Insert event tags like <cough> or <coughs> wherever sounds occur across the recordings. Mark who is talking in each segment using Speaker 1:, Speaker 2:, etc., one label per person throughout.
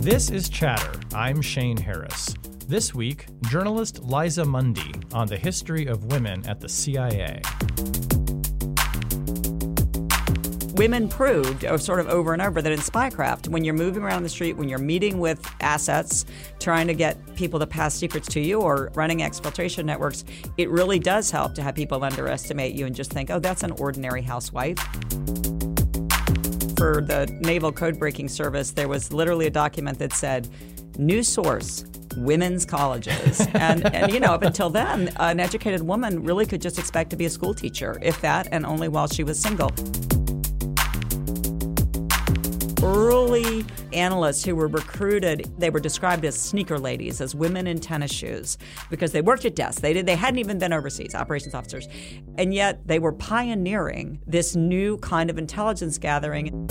Speaker 1: This is Chatter. I'm Shane Harris. This week, journalist Liza Mundy on the history of women at the CIA.
Speaker 2: women proved uh, sort of over and over that in spycraft, when you're moving around the street, when you're meeting with assets, trying to get people to pass secrets to you or running exfiltration networks, it really does help to have people underestimate you and just think, oh, that's an ordinary housewife. For the Naval Code Breaking Service, there was literally a document that said, new source, women's colleges. <laughs> and, and, you know, up until then, an educated woman really could just expect to be a school teacher, if that, and only while she was single early analysts who were recruited, they were described as sneaker ladies, as women in tennis shoes, because they worked at desks. They did, they hadn't even been overseas, operations officers, and yet they were pioneering this new kind of intelligence gathering.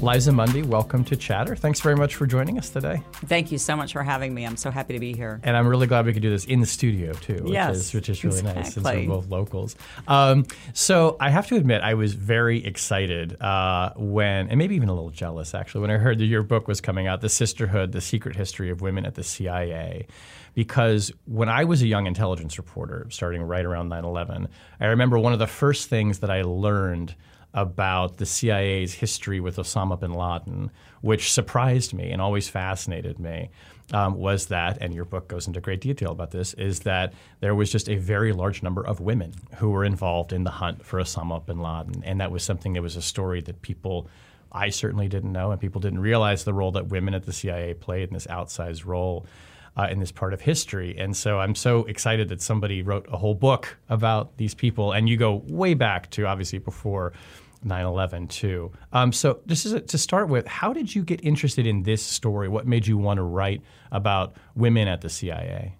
Speaker 1: Liza Mundy, welcome to Chatter. Thanks very much for joining us today.
Speaker 2: Thank you so much for having me. I'm so happy to be here.
Speaker 1: And I'm really glad we could do this in the studio too, which,
Speaker 2: yes,
Speaker 1: is, which is really
Speaker 2: exactly.
Speaker 1: nice since we're both locals. Um, so I have to admit, I was very excited uh, when, and maybe even a little jealous actually, when I heard that your book was coming out, The Sisterhood, The Secret History of Women at the CIA because when I was a young intelligence reporter, starting right around 9 11, I remember one of the first things that I learned about the CIA's history with Osama bin Laden, which surprised me and always fascinated me, um, was that, and your book goes into great detail about this, is that there was just a very large number of women who were involved in the hunt for Osama bin Laden. And that was something that was a story that people. I certainly didn't know, and people didn't realize the role that women at the CIA played in this outsized role uh, in this part of history. And so I'm so excited that somebody wrote a whole book about these people, and you go way back to obviously before 9/11 too. Um, so just a, to start with, how did you get interested in this story? What made you want to write about women at the CIA?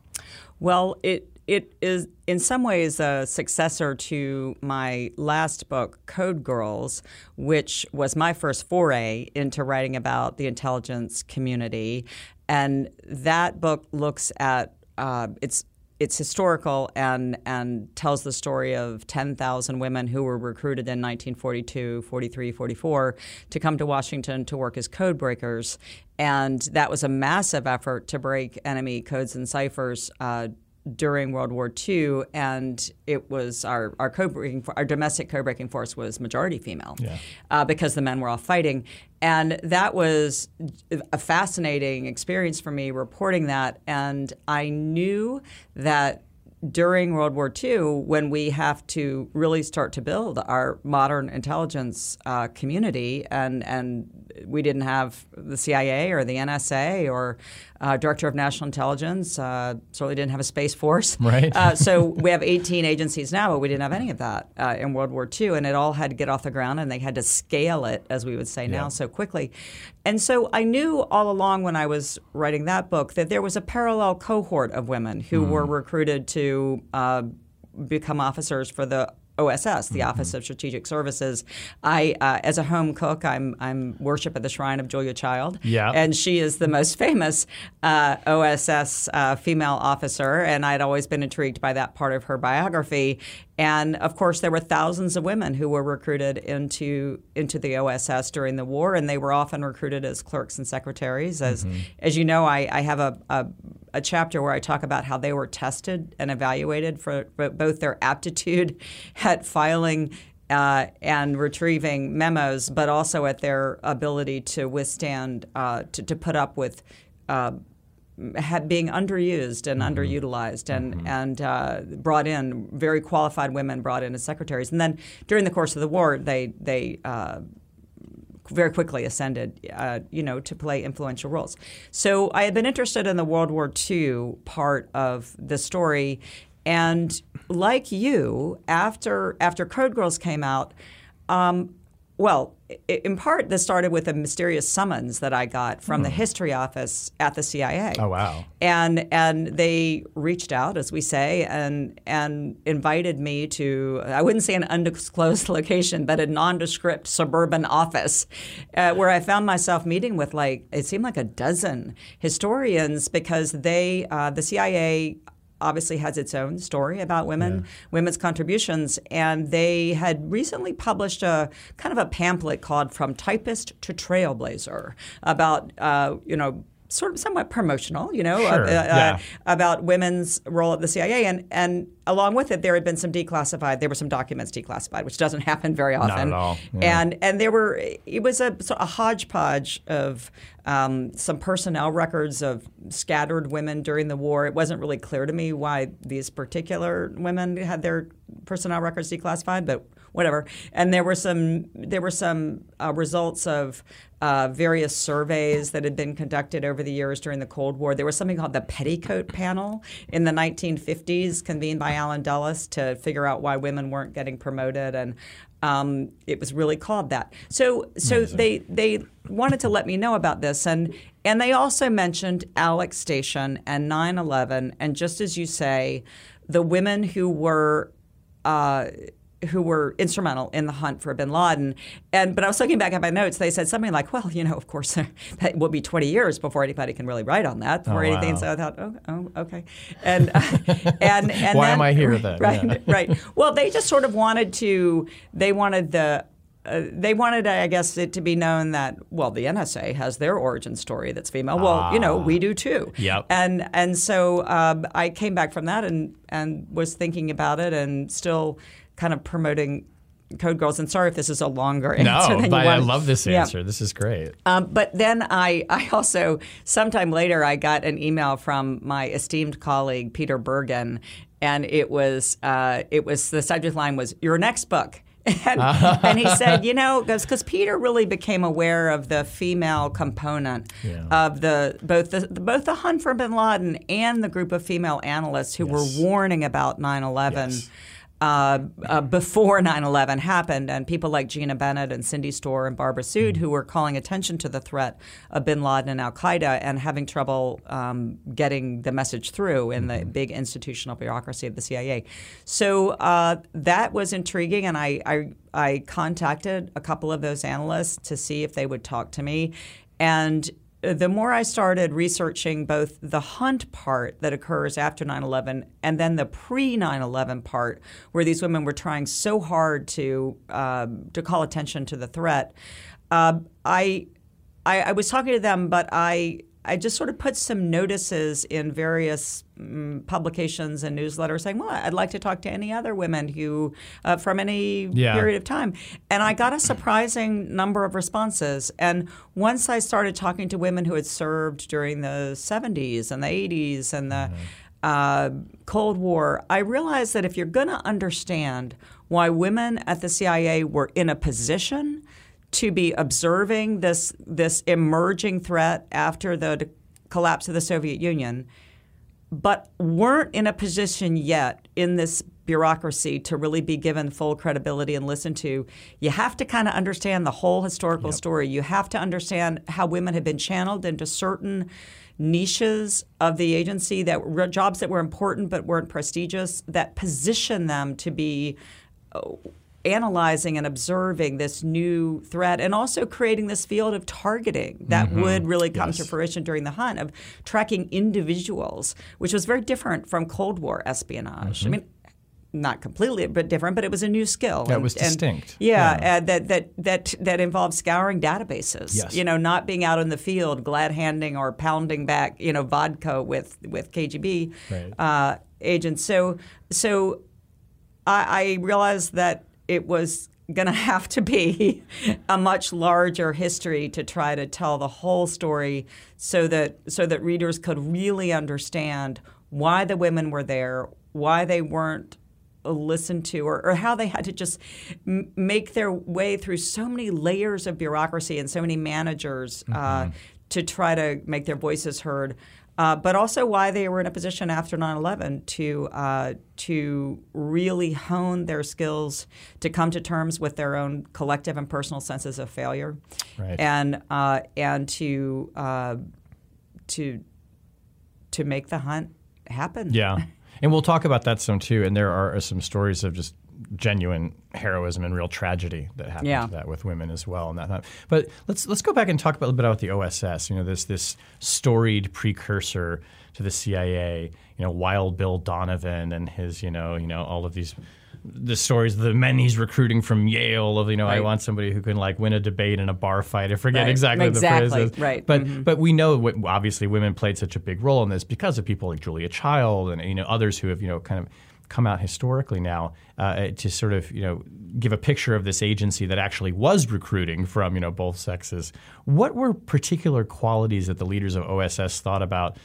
Speaker 2: Well, it it is in some ways a successor to my last book, Code Girls, which was my first foray into writing about the intelligence community. And that book looks at uh, it's it's historical and and tells the story of 10,000 women who were recruited in 1942, 43, 44 to come to Washington to work as code breakers. And that was a massive effort to break enemy codes and ciphers uh, during World War II, and it was our our code breaking our domestic code breaking force was majority female,
Speaker 1: yeah.
Speaker 2: uh, because the men were all fighting, and that was a fascinating experience for me reporting that, and I knew that during World War II, when we have to really start to build our modern intelligence uh, community, and and we didn't have the CIA or the NSA or uh, Director of National Intelligence. Uh, certainly didn't have a space force. <laughs>
Speaker 1: Right.
Speaker 2: Uh, so we have 18 agencies now, but we didn't have any of that uh, in World War II, and it all had to get off the ground, and they had to scale it, as we would say
Speaker 1: Yeah.
Speaker 2: now, so quickly. And so I knew all along when I was writing that book that there was a parallel cohort of women who were recruited to uh, become officers for the OSS, the mm-hmm. Office of Strategic Services. I, uh, as a home cook, I'm I'm worship at the shrine of Julia Child.
Speaker 1: Yeah,
Speaker 2: and she is the most famous uh, OSS uh, female officer, and I'd always been intrigued by that part of her biography. And of course, there were thousands of women who were recruited into into the OSS during the war, and they were often recruited as clerks and secretaries. As mm-hmm. as you know, I, I have a, a, a chapter where I talk about how they were tested and evaluated for, for both their aptitude <laughs> at filing uh, and retrieving memos, but also at their ability to withstand, uh, to, to put up with uh, being underused and mm-hmm. underutilized and mm-hmm. and uh, brought in very qualified women brought in as secretaries and then during the course of the war they they uh, very quickly ascended, uh, you know, to play influential roles. So I had been interested in the World War II part of the story, and like you, after after Code Girls came out, um, well, in part, this started with a mysterious summons that I got from mm. the hmm. history office at the CIA.
Speaker 1: Oh wow!
Speaker 2: And and they reached out, as we say, and and invited me to I wouldn't say an undisclosed <laughs> location, but a nondescript suburban office, uh, where I found myself meeting with like it seemed like a dozen historians because they uh, the CIA obviously has its own story about women, yeah. women's contributions, and they had recently published a kind of a pamphlet called "From Typist to Trailblazer" about uh, you know sort of somewhat promotional, you know,
Speaker 1: sure. uh, yeah.
Speaker 2: about women's role at the CIA, and and along with it, there had been some declassified. There were some documents declassified, which doesn't happen very often.
Speaker 1: Not at all. Yeah.
Speaker 2: And and there were it was a a hodgepodge of um, some personnel records of scattered women during the war. It wasn't really clear to me why these particular women had their personnel records declassified, but whatever. And there were some there were some uh, results of uh, various surveys that had been conducted over the years during the Cold War. There was something called the Petticoat Panel in the 1950s, convened by Allen Dulles to figure out why women weren't getting promoted, and um, it was really called that. So, so Amazing. they they wanted to let me know about this, and and they also mentioned Alec Station and 9/11, and just as you say, the women who were. Uh, who were instrumental in the hunt for bin Laden. And but I was looking back at my notes. They said something like, "Well, you know, of course, <laughs> that will be 20 years before anybody can really write on that, or oh, anything." Wow. So I thought, "Oh, oh okay." And uh, <laughs> and and
Speaker 1: why
Speaker 2: then,
Speaker 1: am I here then? <laughs>
Speaker 2: Right, yeah. right. Well, they just sort of wanted to. They wanted the. Uh, they wanted, I guess, it to be known that well, the NSA has their origin story that's female. Well, ah. you know, we do too.
Speaker 1: Yep.
Speaker 2: And and so um, I came back from that and and was thinking about it and still kind of promoting Code Girls. And sorry if this is a longer answer.
Speaker 1: No, but I love this answer. Yeah. This is great.
Speaker 2: Um, but then I, I also, sometime later, I got an email from my esteemed colleague Peter Bergen, and it was uh, it was the subject line was your next book. <laughs> And, and, he said, <laughs> you know, because Peter really became aware of the female component yeah. of the both the both the hunt for Bin Laden and the group of female analysts who yes. were warning about 9/11. Yes uh, uh, before 9/11 happened, and people like Gina Bennett and Cindy Storer and Barbara Sude, who were calling attention to the threat of Bin Laden and Al Qaeda, and having trouble um, getting the message through in the mm-hmm. big institutional bureaucracy of the CIA. So uh, that was intriguing, and I, I I contacted a couple of those analysts to see if they would talk to me, and the more I started researching both the hunt part that occurs after 9 11 and then the pre 9 11 part, where these women were trying so hard to, uh, to call attention to the threat, uh, I, I, I was talking to them, but I I just sort of put some notices in various um, publications and newsletters saying, "Well, I'd like to talk to any other women who uh, from any yeah. period of time." And I got a surprising number of responses. And once I started talking to women who had served during the 70s and the 80s and the mm-hmm. uh, Cold War, I realized that if you're going to understand why women at the CIA were in a position to be observing this this emerging threat after the collapse of the Soviet Union, but weren't in a position yet in this bureaucracy to really be given full credibility and listened to. You have to kind of understand the whole historical yep. story. You have to understand how women have been channeled into certain niches of the agency that were jobs that were important but weren't prestigious that position them to be uh, analyzing and observing this new threat and also creating this field of targeting that
Speaker 1: Mm-hmm.
Speaker 2: would really come to fruition during the hunt of tracking individuals, which was very different from Cold War espionage. I mean, not completely, but different. But it was a new skill.
Speaker 1: Mm-hmm. That was distinct.
Speaker 2: yeah,
Speaker 1: Yeah.
Speaker 2: uh, that that that that involved scouring databases.
Speaker 1: Yes.
Speaker 2: You know, not being out in the field, glad handing or pounding back, you know, vodka with with KGB
Speaker 1: Right.
Speaker 2: uh, agents. So so I, I realized that it was going <laughs> to have to be a much larger history to try to tell the whole story, so that so that readers could really understand why the women were there, why they weren't listened to, or, or how they had to just m- make their way through so many layers of bureaucracy and so many managers uh, to try to make their voices heard uh, but also why they were in a position after 9/11 to uh, to really hone their skills to come to terms with their own collective and personal senses of failure,
Speaker 1: Right.
Speaker 2: and uh, and to uh, to to make the hunt happen.
Speaker 1: Yeah. And we'll talk about that some too. And there are some stories of just genuine heroism and real tragedy that happened
Speaker 2: Yeah.
Speaker 1: to that with women as well. And that, but let's let's go back and talk about, a little bit about the OSS. You know, this this storied precursor to the CIA. You know, Wild Bill Donovan and his you know you know all of these. The stories of the men he's recruiting from Yale of you know I want somebody who can like win a debate in a bar fight. I forget
Speaker 2: Right.
Speaker 1: exactly,
Speaker 2: Exactly.
Speaker 1: the phrases,
Speaker 2: Right.
Speaker 1: But mm-hmm. but we know obviously women played such a big role in this because of people like Julia Child and you know others who have you know kind of come out historically now uh, to sort of you know give a picture of this agency that actually was recruiting from you know both sexes. What were particular qualities that the leaders of OSS thought about?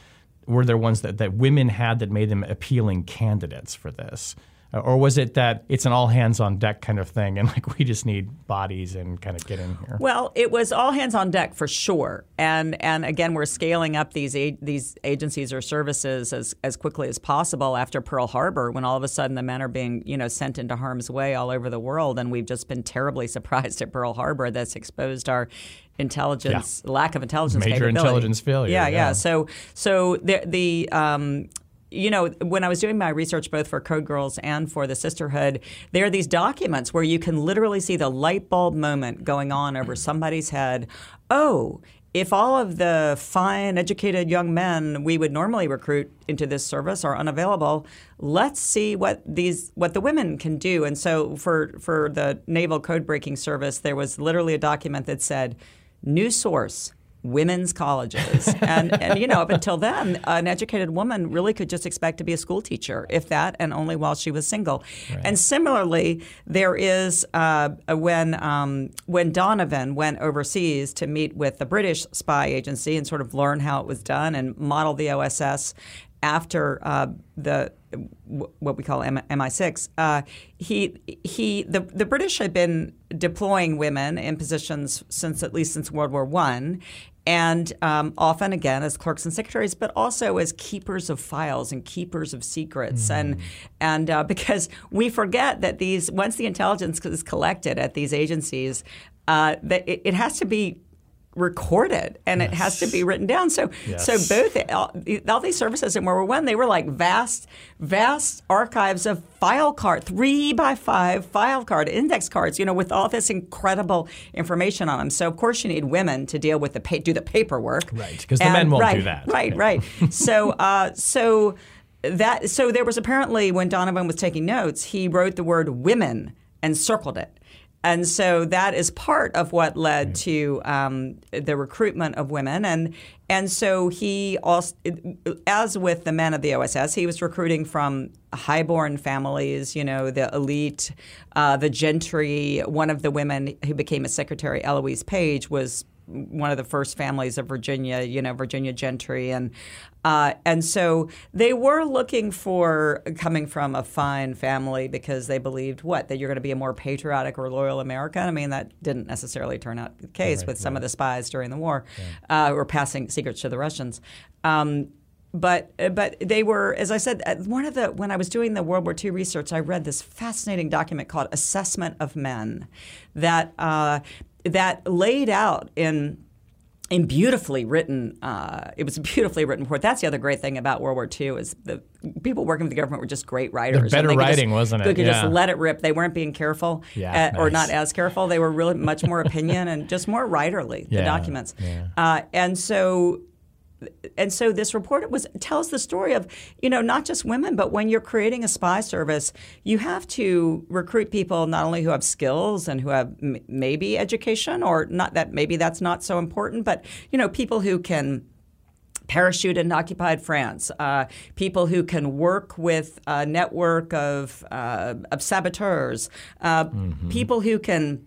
Speaker 1: Were there ones that, that women had that made them appealing candidates for this? Uh, Or was it that it's an all hands on deck kind of thing and <laughs> like we just need bodies and kind of get in here?
Speaker 2: Well, it was all hands on deck for sure, and and again, we're scaling up these these agencies or services as as quickly as possible after Pearl Harbor, when all of a sudden the men are being you know sent into harm's way all over the world, and we've just been terribly <laughs> surprised at Pearl Harbor. That's exposed our intelligence lack of intelligence
Speaker 1: Major
Speaker 2: capability.
Speaker 1: intelligence failure,
Speaker 2: Yeah, yeah.
Speaker 1: yeah.
Speaker 2: So so the the um, you know, when I was doing my research both for Code Girls and for the Sisterhood, there are these documents where you can literally see the light bulb moment going on over mm-hmm. somebody's head. Oh, if all of the fine, educated young men we would normally recruit into this service are unavailable, let's see what these what the women can do. And so for for the Naval Code Breaking Service, there was literally a document that said, "New source." Women's colleges. <laughs> and, and, you know, up until then, an educated woman really could just expect to be a school teacher, if that, and only while she was single. And similarly, there is uh, when, um, when Donovan went overseas to meet with the British spy agency and sort of learn how it was done and model the OSS after uh, the what we call MI6, uh, he he the the British had been deploying women in positions since at least since World War One, and um, often again as clerks and secretaries, but also as keepers of files and keepers of secrets, and and uh, <laughs> because we forget that these once the intelligence is collected at these agencies, uh, that it, it has to be recorded and it has to be written down. So
Speaker 1: Yes.
Speaker 2: so both all, all these services in World War One they were like vast vast archives of file card three by five file card index cards you know with all this incredible information on them. So of course you need women to deal with the pa- do the paperwork
Speaker 1: Right, 'cause the men won't do that.
Speaker 2: Right,
Speaker 1: Yeah.
Speaker 2: right. <laughs> so uh, so that so there was apparently when Donovan was taking notes he wrote the word women and circled it. And so that is part of what led to um, the recruitment of women, and and so he also, as with the men of the OSS, he was recruiting from highborn families, you know, the elite, uh, the gentry. One of the women who became a secretary, Eloise Page, was one of the first families of Virginia, you know, Virginia gentry, and uh, and so they were looking for coming from a fine family because they believed what that you're going to be a more patriotic or loyal American. I mean, that didn't necessarily turn out the case with some of the spies during the war uh, who were passing secrets to the Russians. Um, but but they were, as I said, one of the when I was doing the World War II research, I read this fascinating document called "Assessment of Men," that uh, that laid out in in beautifully written. Uh, it was a <laughs> beautifully written report. That's the other great thing about World War II is the people working for the government were just great writers.
Speaker 1: better
Speaker 2: And they could
Speaker 1: writing,
Speaker 2: just,
Speaker 1: wasn't it?
Speaker 2: They could
Speaker 1: Yeah.
Speaker 2: just let it rip. They weren't being careful,
Speaker 1: Yeah,
Speaker 2: uh, or not as careful. They were really much more opinion and just more writerly. The
Speaker 1: Yeah,
Speaker 2: documents,
Speaker 1: yeah.
Speaker 2: uh, and so and so this report was tells the story of you know not just women but when you're creating a spy service you have to recruit people not only who have skills and who have m- maybe education or not that maybe that's not so important but you know people who can parachute in occupied France, uh, people who can work with a network of, uh, of saboteurs, uh, people who can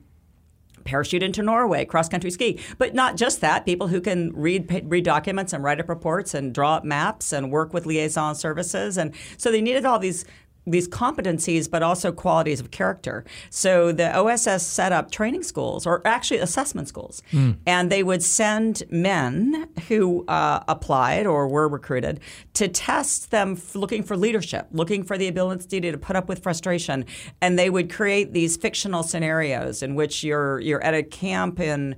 Speaker 2: parachute into Norway, cross country ski. But not just that, people who can read read documents and write up reports and draw up maps and work with liaison services. And so they needed all these these competencies, but also qualities of character. So the OSS set up training schools, or actually assessment schools, and they would send men who uh, applied or were recruited to test them, f- looking for leadership, looking for the ability to put up with frustration, and they would create these fictional scenarios in which you're you're at a camp in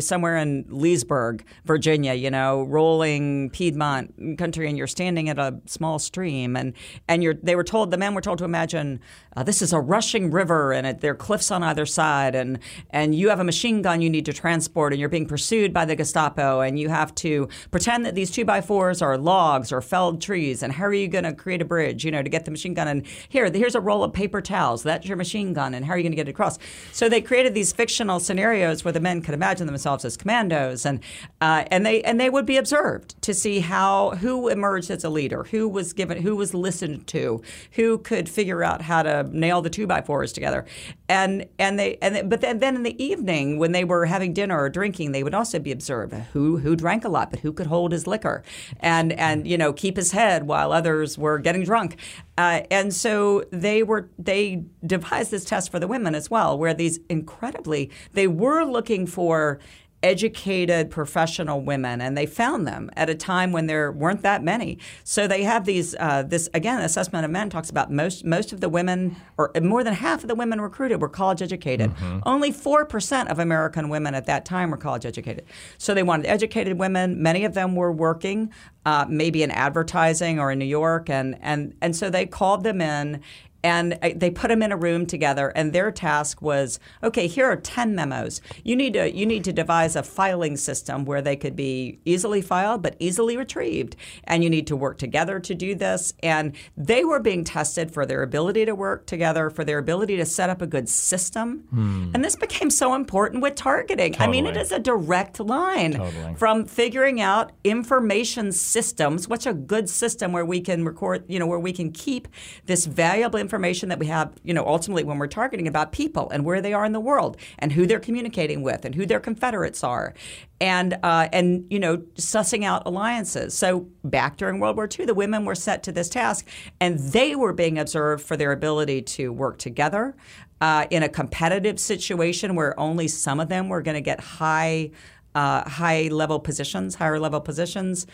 Speaker 2: somewhere in Leesburg, Virginia, you know, rolling Piedmont country, and you're standing at a small stream, and and you're they were told the men were told to imagine uh, this is a rushing river, and it, there are cliffs on either side, and and you have a machine gun you need to transport, and you're being pursued by the Gestapo, and you have to pretend that these two by fours are logs or felled trees, and how are you going to create a bridge, you know, to get the machine gun? And here, here's a roll of paper towels. That's your machine gun, and how are you going to get it across? So they created these fictional scenarios where the men could imagine themselves as commandos, and uh, and they and they would be observed to see how who emerged as a leader, who was given, who was listened to, who could figure out how to nail the two by fours together, and and they and they, but then then in the evening when they were having dinner or drinking, they would also be observed who who drank a lot, but who could hold his liquor, and and you know keep his head while others were getting drunk. Uh, and so they were they devised this test for the women as well, where these incredibly they were looking for educated professional women and they found them at a time when there weren't that many. So they have these uh, this again assessment of men talks about most most of the women or more than half of the women recruited were college educated. Only 4% of american women at that time were college educated. So they wanted educated women. Many of them were working uh, maybe in advertising or in new york and and and so they called them in and they put them in a room together and their task was okay here are 10 memos. You need to you need to devise a filing system where they could be easily filed but easily retrieved. And you need to work together to do this. And they were being tested for their ability to work together for their ability to set up a good system. Hmm. And this became so important with targeting. I mean it is a direct line
Speaker 1: Totally.
Speaker 2: from figuring out information systems what's a good system where we can record you know where we can keep this valuable information that we have you know ultimately when we're targeting about people and where they are in the world and who they're communicating with and who their confederates are and uh, and you know sussing out alliances. So back during world war ii the women were set to this task and they were being observed for their ability to work together uh, in a competitive situation where only some of them were going to get high uh, high level positions, higher level positions,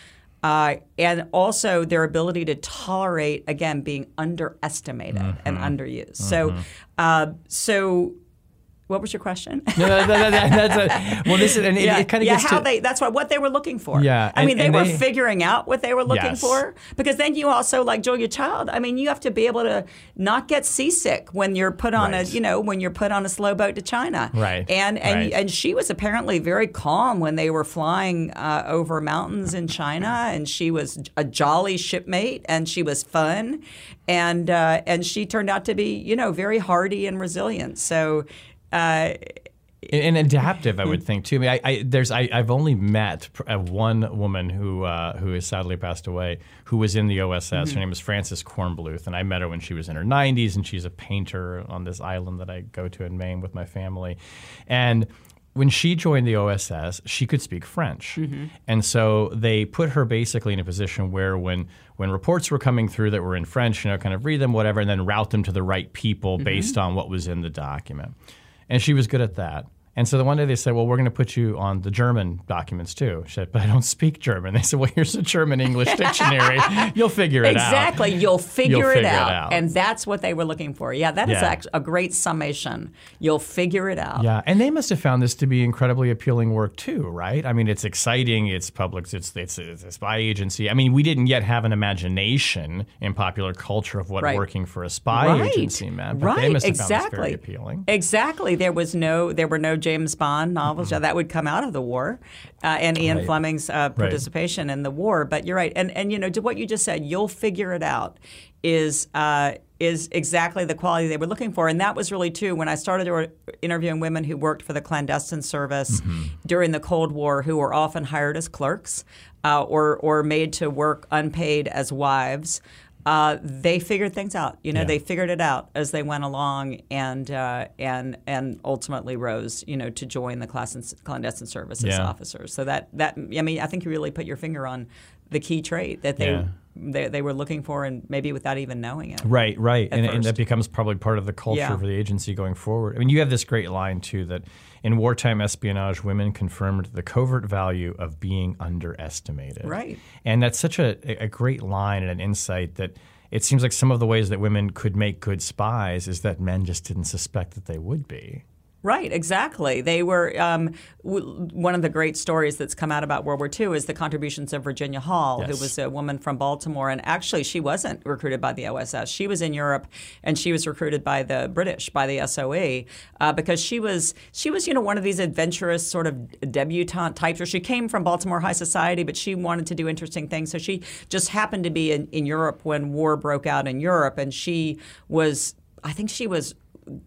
Speaker 2: uh, and also their ability to tolerate again being underestimated and underused. So, uh, so what was your question?
Speaker 1: No, that- that- that- that's a, well, this is and it,
Speaker 2: yeah,
Speaker 1: it kind of
Speaker 2: yeah,
Speaker 1: gets
Speaker 2: how
Speaker 1: to
Speaker 2: they that's what what they were looking for.
Speaker 1: Yeah,
Speaker 2: I
Speaker 1: and-
Speaker 2: mean they were
Speaker 1: they-
Speaker 2: figuring out what they were looking
Speaker 1: Yes.
Speaker 2: for because then you also like Julia Child. I mean, you have to be able to not get seasick when you're put on
Speaker 1: Right.
Speaker 2: a you know when you're put on a slow boat to China.
Speaker 1: Right,
Speaker 2: And and
Speaker 1: right.
Speaker 2: and she was apparently very calm when they were flying uh, over mountains in China, and she was a jolly shipmate, and she was fun, and uh, and she turned out to be you know very hardy and resilient. So. Uh,
Speaker 1: and adaptive, I would think too. I mean, I, I there's I, I've only met uh, one woman who uh, who has sadly passed away, who was in the OSS. Her name was Frances Kornbluth, and I met her when she was in her 90s, and she's a painter on this island that I go to in Maine with my family, and. When she joined the OSS, she could speak French, and so they put her basically in a position where, when when reports were coming through that were in French, you know, kind of read them, whatever, and then route them to the right people based on what was in the document and she was good at that. And so the one day they said, "Well, we're going to put you on the German documents too." She said, "But I don't speak German." They said, "Well, here's a German English <laughs> dictionary. You'll figure it
Speaker 2: exactly.
Speaker 1: out."
Speaker 2: Exactly. You'll figure,
Speaker 1: You'll
Speaker 2: it,
Speaker 1: figure it
Speaker 2: out.
Speaker 1: out.
Speaker 2: and that's what they were looking for. Yeah, that is
Speaker 1: Yeah.
Speaker 2: act- a great summation. You'll figure it out.
Speaker 1: Yeah, and they must have found this to be incredibly appealing work too, right? I mean, it's exciting, it's public, it's it's, it's a spy agency. I mean, we didn't yet have an imagination in popular culture of what
Speaker 2: Right.
Speaker 1: working for a spy
Speaker 2: right.
Speaker 1: agency meant, but
Speaker 2: right.
Speaker 1: they must have
Speaker 2: exactly.
Speaker 1: found this very appealing.
Speaker 2: Exactly. There was no, there were no James Bond novels that would come out of the war, uh, and Ian
Speaker 1: Right.
Speaker 2: Fleming's uh, participation in the war. But you're right, and and you know, to what you just said, you'll figure it out. Is uh, is exactly the quality they were looking for, and that was really too when I started interviewing women who worked for the clandestine service during the Cold War, who were often hired as clerks uh, or or made to work unpaid as wives. Uh, they figured things out. You know,
Speaker 1: Yeah.
Speaker 2: they figured it out as they went along, and uh, and and ultimately rose. You know, to join the class clandestine services
Speaker 1: Yeah.
Speaker 2: officers. So that that I mean, I think you really put your finger on the key trait that they
Speaker 1: Yeah.
Speaker 2: they, they were looking for, and maybe without even knowing it.
Speaker 1: Right, right, and, and that becomes probably part of the culture for the agency going forward. I mean, you have this great line too that in wartime espionage, women confirmed the covert value of being underestimated.
Speaker 2: Right.
Speaker 1: and that's such a, a great line and an insight that it seems like some of the ways that women could make good spies is that men just didn't suspect that they would be.
Speaker 2: Right, exactly. They were um, w- one of the great stories that's come out about World War II is the contributions of Virginia Hall,
Speaker 1: Yes.
Speaker 2: who was a woman from Baltimore, and actually she wasn't recruited by the OSS. She was in Europe, and she was recruited by the British, by the SOE, uh, because she was she was you know one of these adventurous sort of debutante types. Or she came from Baltimore high society, but she wanted to do interesting things. So she just happened to be in, in Europe when war broke out in Europe, and she was I think she was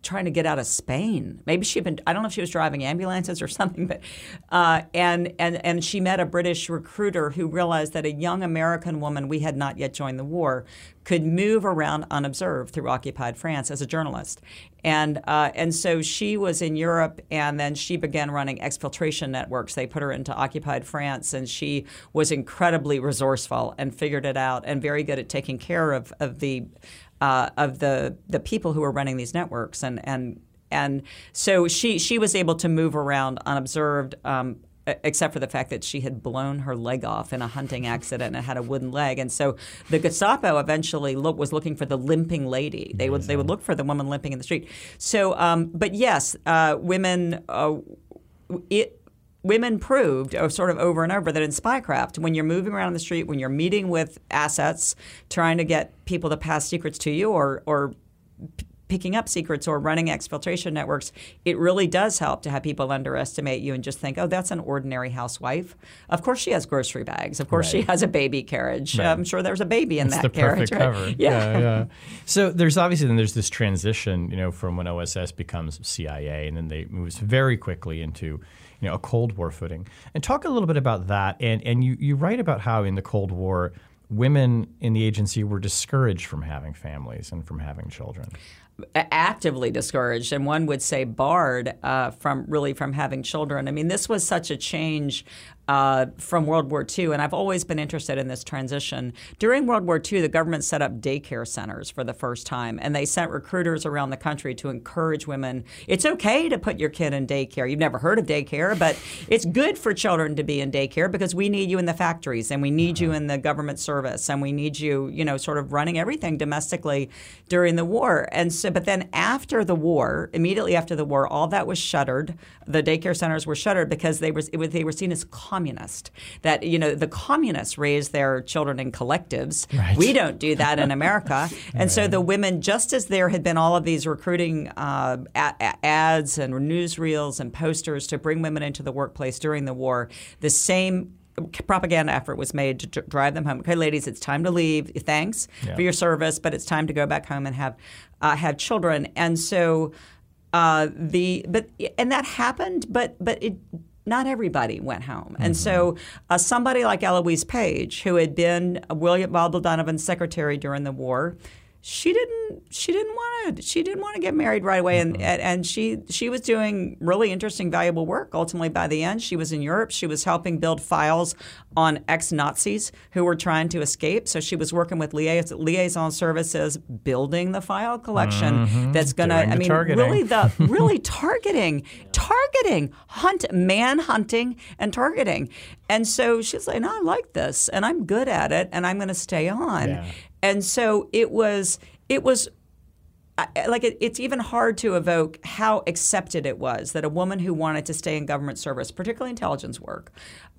Speaker 2: trying to get out of Spain. Maybe she'd been I don't know if she was driving ambulances or <laughs> something, but uh, and and and she met a British recruiter who realized that a young American woman we had not yet joined the war could move around unobserved through occupied France as a journalist. And uh, and so she was in Europe, and then she began running exfiltration networks. They put her into occupied France, and she was incredibly resourceful and figured it out, and very good at taking care of of the uh, of the the people who were running these networks, and and and so she she was able to move around unobserved. Um, Except for the fact that she had blown her leg off in a hunting accident and had a wooden leg, and so the Gestapo eventually look, was looking for the limping lady. They would they would look for the woman limping in the street. So, um, but yes, uh, women. Uh, it women proved uh, sort of over and over that in spycraft when you're moving around the street when you're meeting with assets trying to get people to pass secrets to you or or p- picking up secrets or running exfiltration networks it really does help to have people underestimate you and just think oh that's an ordinary housewife of course she has grocery bags of course she has a baby carriage
Speaker 1: Right.
Speaker 2: i'm sure there's a baby in
Speaker 1: It's
Speaker 2: that
Speaker 1: the
Speaker 2: carriage
Speaker 1: perfect
Speaker 2: right?
Speaker 1: cover.
Speaker 2: yeah.
Speaker 1: yeah, <laughs> So there's obviously then there's this transition, you know, from when OSS becomes CIA, and then they moves very quickly into, you know, a Cold War footing. And talk a little bit about that. And and you you write about how in the Cold War, women in the agency were discouraged from having families and from having children.
Speaker 2: actively discouraged, and one would say barred uh, from really from having children. I mean, this was such a change uh, from World War II, and I've always been interested in this transition. During World War II, the government set up daycare centers for the first time, and they sent recruiters around the country to encourage women. It's okay to put your kid in daycare. You've never heard of daycare, but it's good for children to be in daycare because we need you in the factories, and we need you in the government service, and we need you, you know, sort of running everything domestically during the war. And so, but then after the war, immediately after the war, all that was shuttered. The daycare centers were shuttered because they were was, they were seen as communist. That you know the communists raise their children in collectives.
Speaker 1: Right.
Speaker 2: We don't do that in America. <laughs> And so the women, just as there had been all of these recruiting uh, ads and newsreels and posters to bring women into the workplace during the war, the same propaganda effort was made to drive them home. Okay, ladies, it's time to leave. Thanks
Speaker 1: Yeah.
Speaker 2: for your service, but it's time to go back home and have uh, have children. And so uh, the but and that happened, but but it. Not everybody went home, and so uh, somebody like Eloise Page, who had been William Bob Donovan's secretary during the war, she didn't she didn't want to she didn't want to get married right away. And, and and she she was doing really interesting valuable work. Ultimately by the end she was in Europe. She was helping build files on ex-Nazis who were trying to escape. So she was working with liaison, liaison services building the file collection
Speaker 1: Mm-hmm.
Speaker 2: that's going to I mean
Speaker 1: targeting.
Speaker 2: really the <laughs> really targeting targeting hunt man hunting and targeting. And so she's like no I like this and I'm good at it and I'm going to stay on.
Speaker 1: Yeah.
Speaker 2: And so it was it was like it, it's even hard to evoke how accepted it was that a woman who wanted to stay in government service, particularly intelligence work,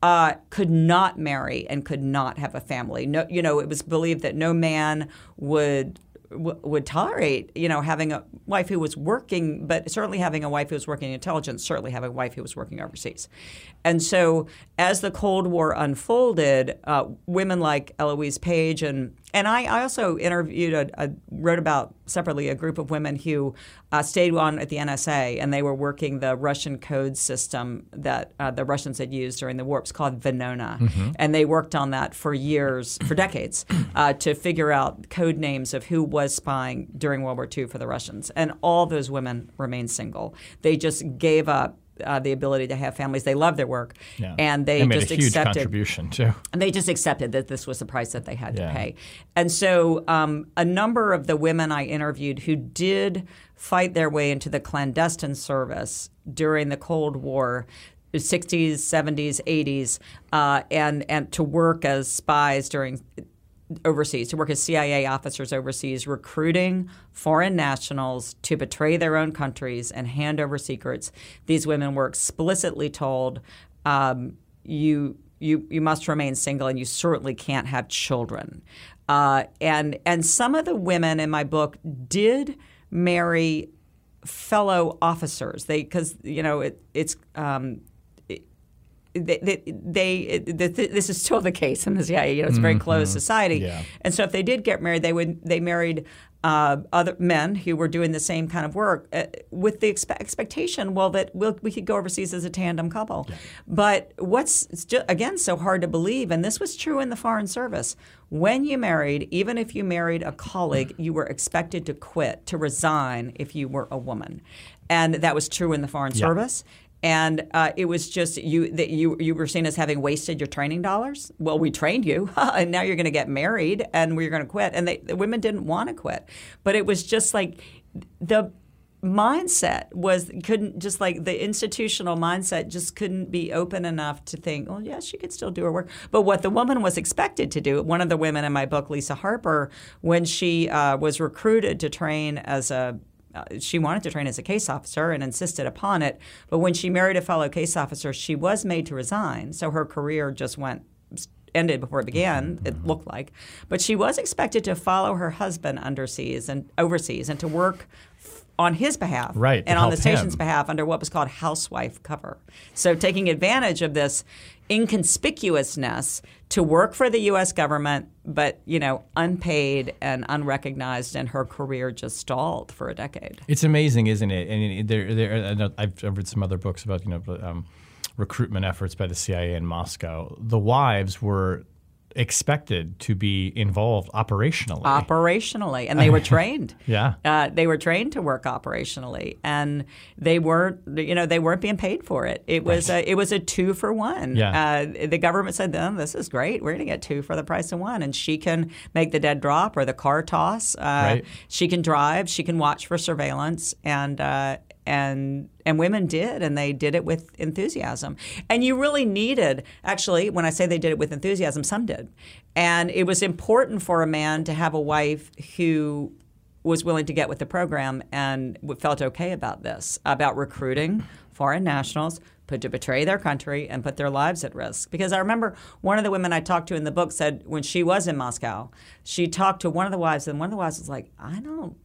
Speaker 2: uh, could not marry and could not have a family. No, you know, it was believed that no man would would tolerate, you know, having a wife who was working, but certainly having a wife who was working in intelligence, certainly having a wife who was working overseas. And so, as the Cold War unfolded, uh, women like Eloise Page and and I, I also interviewed, a, a, wrote about separately a group of women who uh, stayed on at the NSA and they were working the Russian code system that uh, the Russians had used during the war. It was called Venona. And they worked on that for years, for decades, <clears throat> uh, to figure out code names of who was spying during World War II for the Russians. And all those women remained single. They just gave up. Uh, the ability to have families, they love their work,
Speaker 1: Yeah.
Speaker 2: and they,
Speaker 1: made
Speaker 2: just
Speaker 1: a huge
Speaker 2: accepted
Speaker 1: contribution too.
Speaker 2: and they just accepted that this was the price that they had
Speaker 1: Yeah.
Speaker 2: to pay. And so, um, a number of the women I interviewed who did fight their way into the clandestine service during the Cold War. 60s, 70s, 80s, uh, and and to work as spies during overseas, to work as CIA officers overseas, recruiting foreign nationals to betray their own countries and hand over secrets. These women were explicitly told, um, "You you you must remain single, and you certainly can't have children." Uh, and and some of the women in my book did marry fellow officers. They because you know it, it's. Um, they, they, they this is still the case in the CIA. You know, it's a very closed society,
Speaker 1: Yeah.
Speaker 2: and so if they did get married, they would they married uh, other men who were doing the same kind of work uh, with the expe- expectation, well, that we'll, we could go overseas as a tandem couple. But what's again so hard to believe, and this was true in the Foreign Service. When you married, even if you married a colleague, you were expected to quit, to resign if you were a woman, and that was true in the Foreign
Speaker 1: Yeah.
Speaker 2: Service and uh, it was just you that you you were seen as having wasted your training dollars. Well, we trained you, <laughs> and now you're going to get married, and we're going to quit. And they, the women didn't want to quit, but it was just like the mindset was couldn't just like the institutional mindset just couldn't be open enough to think well yeah she could still do her work but what the woman was expected to do one of the women in my book lisa harper when she uh, was recruited to train as a uh, she wanted to train as a case officer and insisted upon it. But when she married a fellow case officer, she was made to resign. So her career just went ended before it began. It looked like, but she was expected to follow her husband underseas and overseas and to work on his behalf,
Speaker 1: Right,
Speaker 2: and on the station's
Speaker 1: him.
Speaker 2: behalf under what was called housewife cover. So taking advantage of this inconspicuousness to work for the U.S. government, but you know, unpaid and unrecognized, and her career just stalled for a decade.
Speaker 1: It's amazing, isn't it? And there, there. I know I've I've read some other books about you know um, recruitment efforts by the CIA in Moscow. The wives were expected to be involved operationally.
Speaker 2: operationally, and <laughs> they were trained.
Speaker 1: Yeah.
Speaker 2: uh, they were trained to work operationally, and they weren't. You know, they weren't being paid for it. It was a, it was a two for one.
Speaker 1: Yeah.
Speaker 2: Uh, the government said, "Oh, "This is great. We're going to get two for the price of one." And she can make the dead drop or the car toss. Uh,
Speaker 1: Right.
Speaker 2: She can drive. She can watch for surveillance, and uh, and and women did, and they did it with enthusiasm. And you really needed, actually, when I say they did it with enthusiasm, some did, and it was important for a man to have a wife who was willing to get with the program and felt okay about this, about recruiting foreign nationals put to betray their country and put their lives at risk. Because I remember one of the women I talked to in the book said when she was in Moscow, she talked to one of the wives, and one of the wives was like, I don't.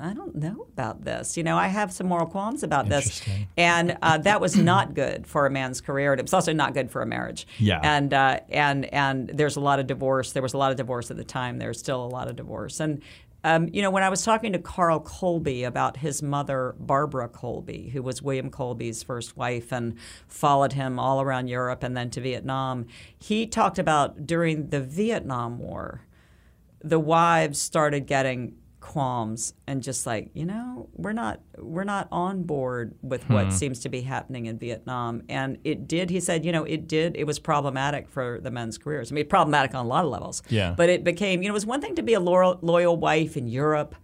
Speaker 2: I don't know about this. You know, I have some moral qualms about this, and uh, that was not good for a man's career, and it was also not good for a marriage.
Speaker 1: Yeah.
Speaker 2: and uh, and and there's a lot of divorce. There was a lot of divorce at the time. There's still a lot of divorce, and um, you know, when I was talking to Carl Colby about his mother, Barbara Colby, who was William Colby's first wife and followed him all around Europe and then to Vietnam, he talked about during the Vietnam War, the wives started getting qualms and just like you know we're not we're not on board with what seems to be happening in Vietnam. And it did he said you know it did it was problematic for the men's careers. I mean problematic on a lot of levels.
Speaker 1: Yeah.
Speaker 2: but it became you know it was one thing to be a loyal, loyal wife in Europe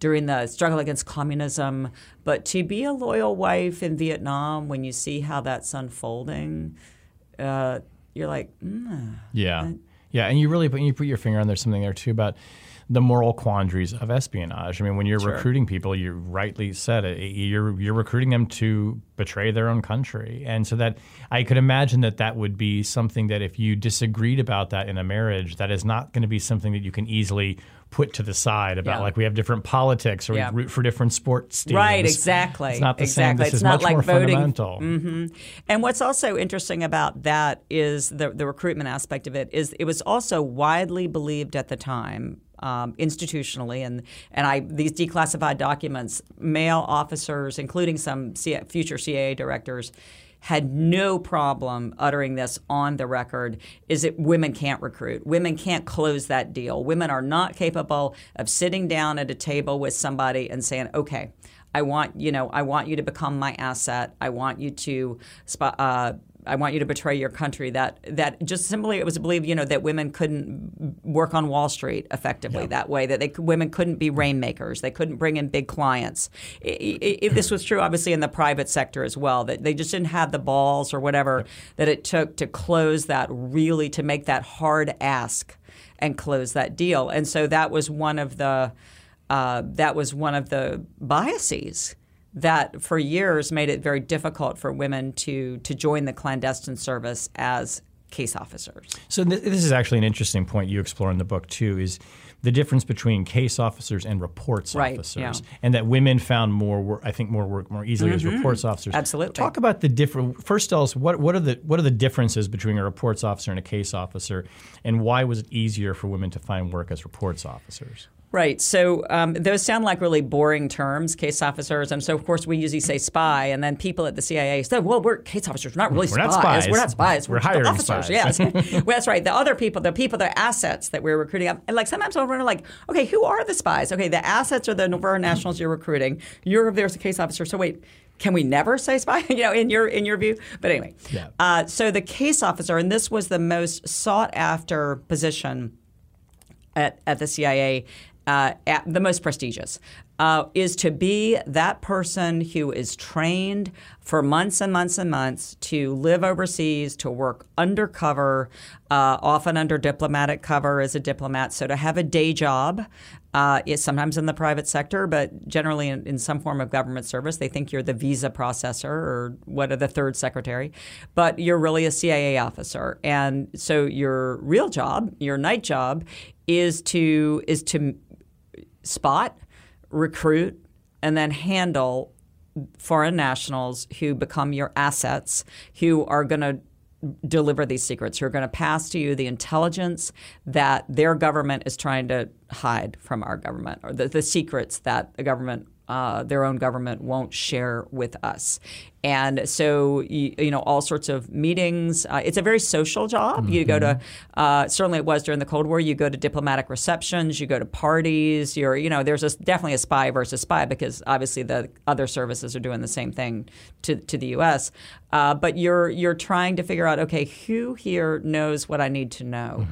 Speaker 2: during the struggle against communism but to be a loyal wife in Vietnam when you see how that's unfolding uh, you're like mm,
Speaker 1: Yeah, yeah, and you really put you put your finger on there's something there too about the moral quandaries of espionage. I mean, when you're recruiting people, you rightly said it. You're you're recruiting them to betray their own country, and so that I could imagine that that would be something that if you disagreed about that in a marriage, that is not going to be something that you can easily put to the side about
Speaker 2: Yeah.
Speaker 1: like we have different politics or
Speaker 2: Yeah.
Speaker 1: we root for different sports teams.
Speaker 2: Right, exactly.
Speaker 1: It's not the
Speaker 2: exactly.
Speaker 1: same. This
Speaker 2: it's
Speaker 1: is
Speaker 2: not
Speaker 1: much
Speaker 2: like
Speaker 1: more
Speaker 2: voting.
Speaker 1: fundamental. Mm-hmm.
Speaker 2: And what's also interesting about that is the, the recruitment aspect of it is it was also widely believed at the time. Um, institutionally, and and I these declassified documents, male officers, including some future CIA directors, had no problem uttering this on the record is that women can't recruit. Women can't close that deal. Women are not capable of sitting down at a table with somebody and saying, okay, I want you know I want you to become my asset. I want you to uh, I want you to betray your country. That that just simply it was believed you know that women couldn't work on Wall Street effectively that way. That they women couldn't be rainmakers. They couldn't bring in big clients. I- I- I- this was true obviously in the private sector as well. That they just didn't have the balls or whatever that it took to close that really to make that hard ask and close that deal. And so that was one of the uh, that was one of the biases that for years made it very difficult for women to to join the clandestine service as case officers.
Speaker 1: So th- this is actually an interesting point you explore in the book too. Is the difference between case officers and reports
Speaker 2: Right,
Speaker 1: officers,
Speaker 2: yeah.
Speaker 1: and that women found more work, I think more work more easily as reports officers.
Speaker 2: Mm-hmm. Absolutely.
Speaker 1: Talk about the different. First, tell us what what are the what are the differences between a reports officer and a case officer, and why was it easier for women to find work as reports officers?
Speaker 2: Right. So um, those sound like really boring terms, case officers. And so, of course, we usually say spy. And then people at the CIA say, well, we're case officers. We're not really
Speaker 1: We're not
Speaker 2: spies.
Speaker 1: spies.
Speaker 2: We're not spies.
Speaker 1: We're
Speaker 2: just
Speaker 1: hiring
Speaker 2: officers.
Speaker 1: spies."
Speaker 2: Yes. <laughs> well, that's right. The other people, the people, the assets that we're recruiting. And like sometimes I'll wonder, like, okay, who are the spies? Okay, the assets are the foreign nationals you're recruiting. You're there's a case officer. So wait. Can we never say spy? <laughs> You know, in your in your view. But anyway,
Speaker 1: Yeah.
Speaker 2: uh, so the case officer, and this was the most sought after position at, at the CIA, uh, the most prestigious, uh, is to be that person who is trained for months and months and months to live overseas, to work undercover, uh, often under diplomatic cover as a diplomat. So to have a day job. Uh, is sometimes in the private sector, but generally in, in some form of government service. They think you're the visa processor or what are the third secretary, but you're really a CIA officer. And so your real job, your night job, is to is to spot, recruit, and then handle foreign nationals who become your assets, who are going to deliver these secrets, who are going to pass to you the intelligence that their government is trying to hide from our government, or the, the secrets that the government. Uh, their own government won't share with us, and so you, you know all sorts of meetings. Uh, it's a very social job. You go to uh, certainly it was during the Cold War. You go to diplomatic receptions, you go to parties. You're you know there's a, definitely a spy versus spy because obviously the other services are doing the same thing to to the U.S. Uh, but you're you're trying to figure out okay who here knows what I need to know,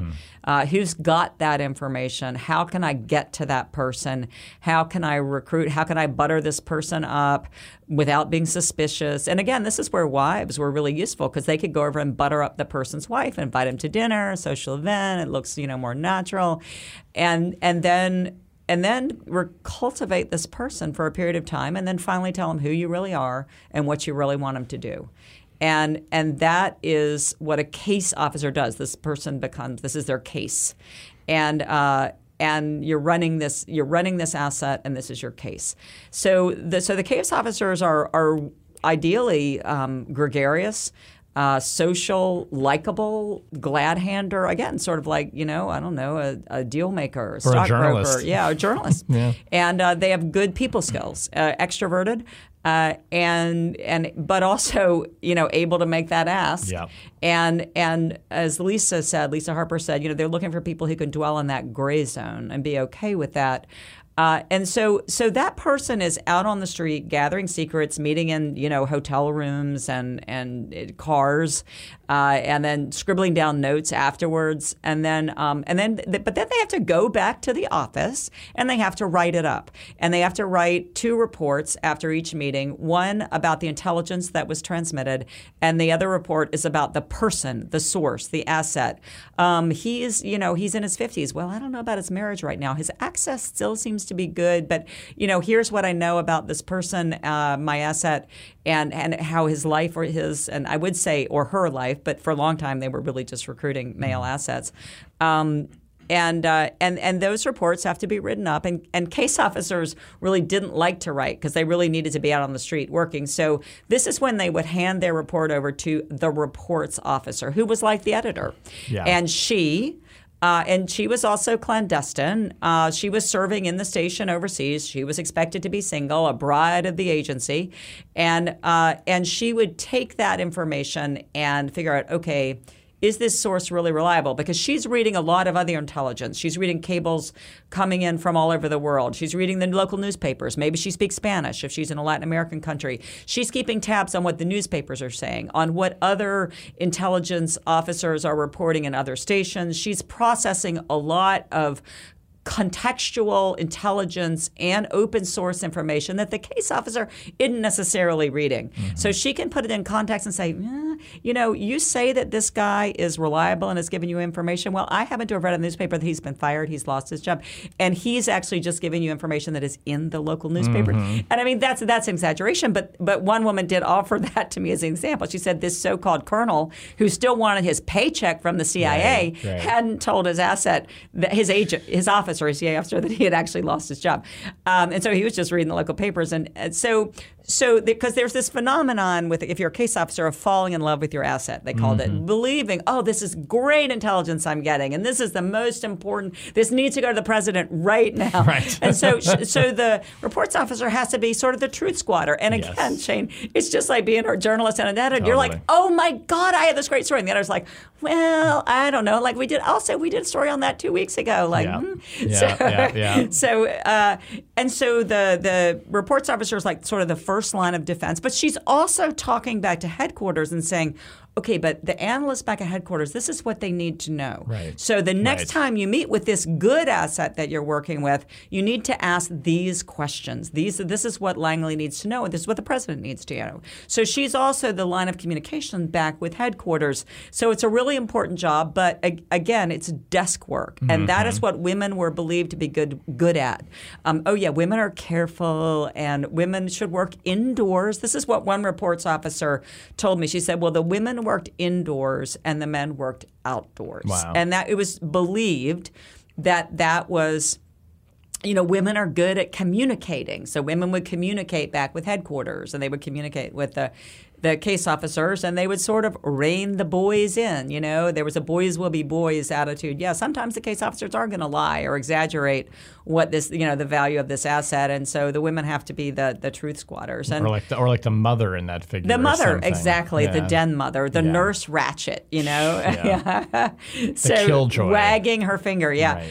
Speaker 2: uh, who's got that information, how can I get to that person, how can I recruit, how can I butter this person up without being suspicious. And again, this is where wives were really useful because they could go over and butter up the person's wife, invite him to dinner, social event. It looks you know more natural, and and then and then re- cultivate this person for a period of time, and then finally tell them who you really are and what you really want them to do. And and that is what a case officer does. This person becomes this is their case, and. Uh, and you're running this you're running this asset and this is your case so the so the case officers are are ideally um, gregarious uh, social, likable, glad hander. Again, sort of like you know, I don't know, a, a deal maker, a stockbroker, yeah, a journalist. <laughs> yeah. And uh, they have good people skills, uh, extroverted, uh, and and but also you know able to make that ask.
Speaker 1: Yeah.
Speaker 2: And and as Lisa said, Lisa Harper said, you know, they're looking for people who can dwell in that gray zone and be okay with that. Uh, and so, so that person is out on the street gathering secrets, meeting in you know hotel rooms and and uh, cars, uh, and then scribbling down notes afterwards, and then um, and then but then they have to go back to the office and they have to write it up, and they have to write two reports after each meeting, one about the intelligence that was transmitted, and the other report is about the person, the source, the asset. Um, he's you know he's in his fifties. Well, I don't know about his marriage right now. His access still seems to be good, but you know, here's what I know about this person, uh, my asset, and and how his life or his and I would say or her life, but for a long time they were really just recruiting male mm-hmm. assets. Um, and uh, and and those reports have to be written up. And, and case officers really didn't like to write because they really needed to be out on the street working. So this is when they would hand their report over to the reports officer, who was like the editor, yeah. and she uh, and she was also clandestine. Uh, she was serving in the station overseas. She was expected to be single, a bride of the agency, and uh, and she would take that information and figure out, okay, is this source really reliable? Because she's reading a lot of other intelligence. She's reading cables coming in from all over the world. She's reading the local newspapers. Maybe she speaks Spanish if she's in a Latin American country. She's keeping tabs on what the newspapers are saying, on what other intelligence officers are reporting in other stations. She's processing a lot of contextual intelligence and open source information that the case officer isn't necessarily reading. Mm-hmm. So she can put it in context and say, eh, you know, you say that this guy is reliable and has given you information. Well, I happen to have read in the newspaper that he's been fired, he's lost his job, and he's actually just giving you information that is in the local newspaper. Mm-hmm. And I mean, that's that's exaggeration, but but one woman did offer <laughs> that to me as an example. She said this so-called colonel who still wanted his paycheck from the CIA right, right. hadn't told his asset that his agent, his office officer, a CIA officer, that he had actually lost his job. Um, and so he was just reading the local papers. And, and so so because there's this phenomenon with if you're a case officer of falling in love with your asset they called mm-hmm. it believing oh this is great intelligence i'm getting and this is the most important this needs to go to the president right now <laughs>
Speaker 1: right.
Speaker 2: and so so the reports officer has to be sort of the truth squatter and again yes. shane it's just like being a journalist and an editor totally. you're like oh my god i have this great story and the editor's like well i don't know like we did also we did a story on that two weeks ago like
Speaker 1: yeah. Hmm. Yeah, <laughs> so, yeah, yeah.
Speaker 2: so uh, and so the the reports officer is like sort of the first first line of defense. But she's also talking back to headquarters and saying, okay, but the analysts back at headquarters, this is what they need to know.
Speaker 1: Right.
Speaker 2: So the next
Speaker 1: right.
Speaker 2: time you meet with this good asset that you're working with, you need to ask these questions. These this is what Langley needs to know, and this is what the president needs to know. So she's also the line of communication back with headquarters. So it's a really important job, but again, it's desk work, and mm-hmm. that is what women were believed to be good good at. Um, oh yeah, women are careful, and women should work indoors. This is what one reports officer told me. She said, "Well, the women worked indoors and the men worked outdoors.
Speaker 1: Wow.
Speaker 2: And that it was believed that that was you know, women are good at communicating. So women would communicate back with headquarters and they would communicate with the the case officers and they would sort of rein the boys in. You know, there was a boys will be boys attitude. Yeah, sometimes the case officers are going to lie or exaggerate what this, you know, the value of this asset, and so the women have to be the the truth squatters. And
Speaker 1: or like the, or like the mother in that figure.
Speaker 2: The mother, exactly, yeah. the den mother, the yeah. nurse Ratched, You know,
Speaker 1: yeah. <laughs>
Speaker 2: so
Speaker 1: killjoy.
Speaker 2: wagging her finger. Yeah. Right.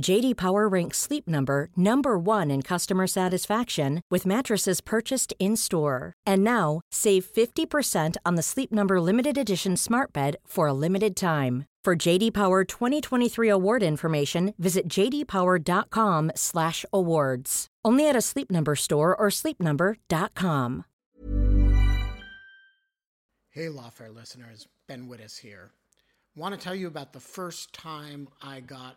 Speaker 3: JD Power ranks Sleep Number number 1 in customer satisfaction with mattresses purchased in-store. And now, save 50% on the Sleep Number limited edition Smart Bed for a limited time. For JD Power 2023 award information, visit jdpower.com/awards. Only at a Sleep Number store or sleepnumber.com.
Speaker 4: Hey, Lawfare listeners, Ben Wittes here. want to tell you about the first time I got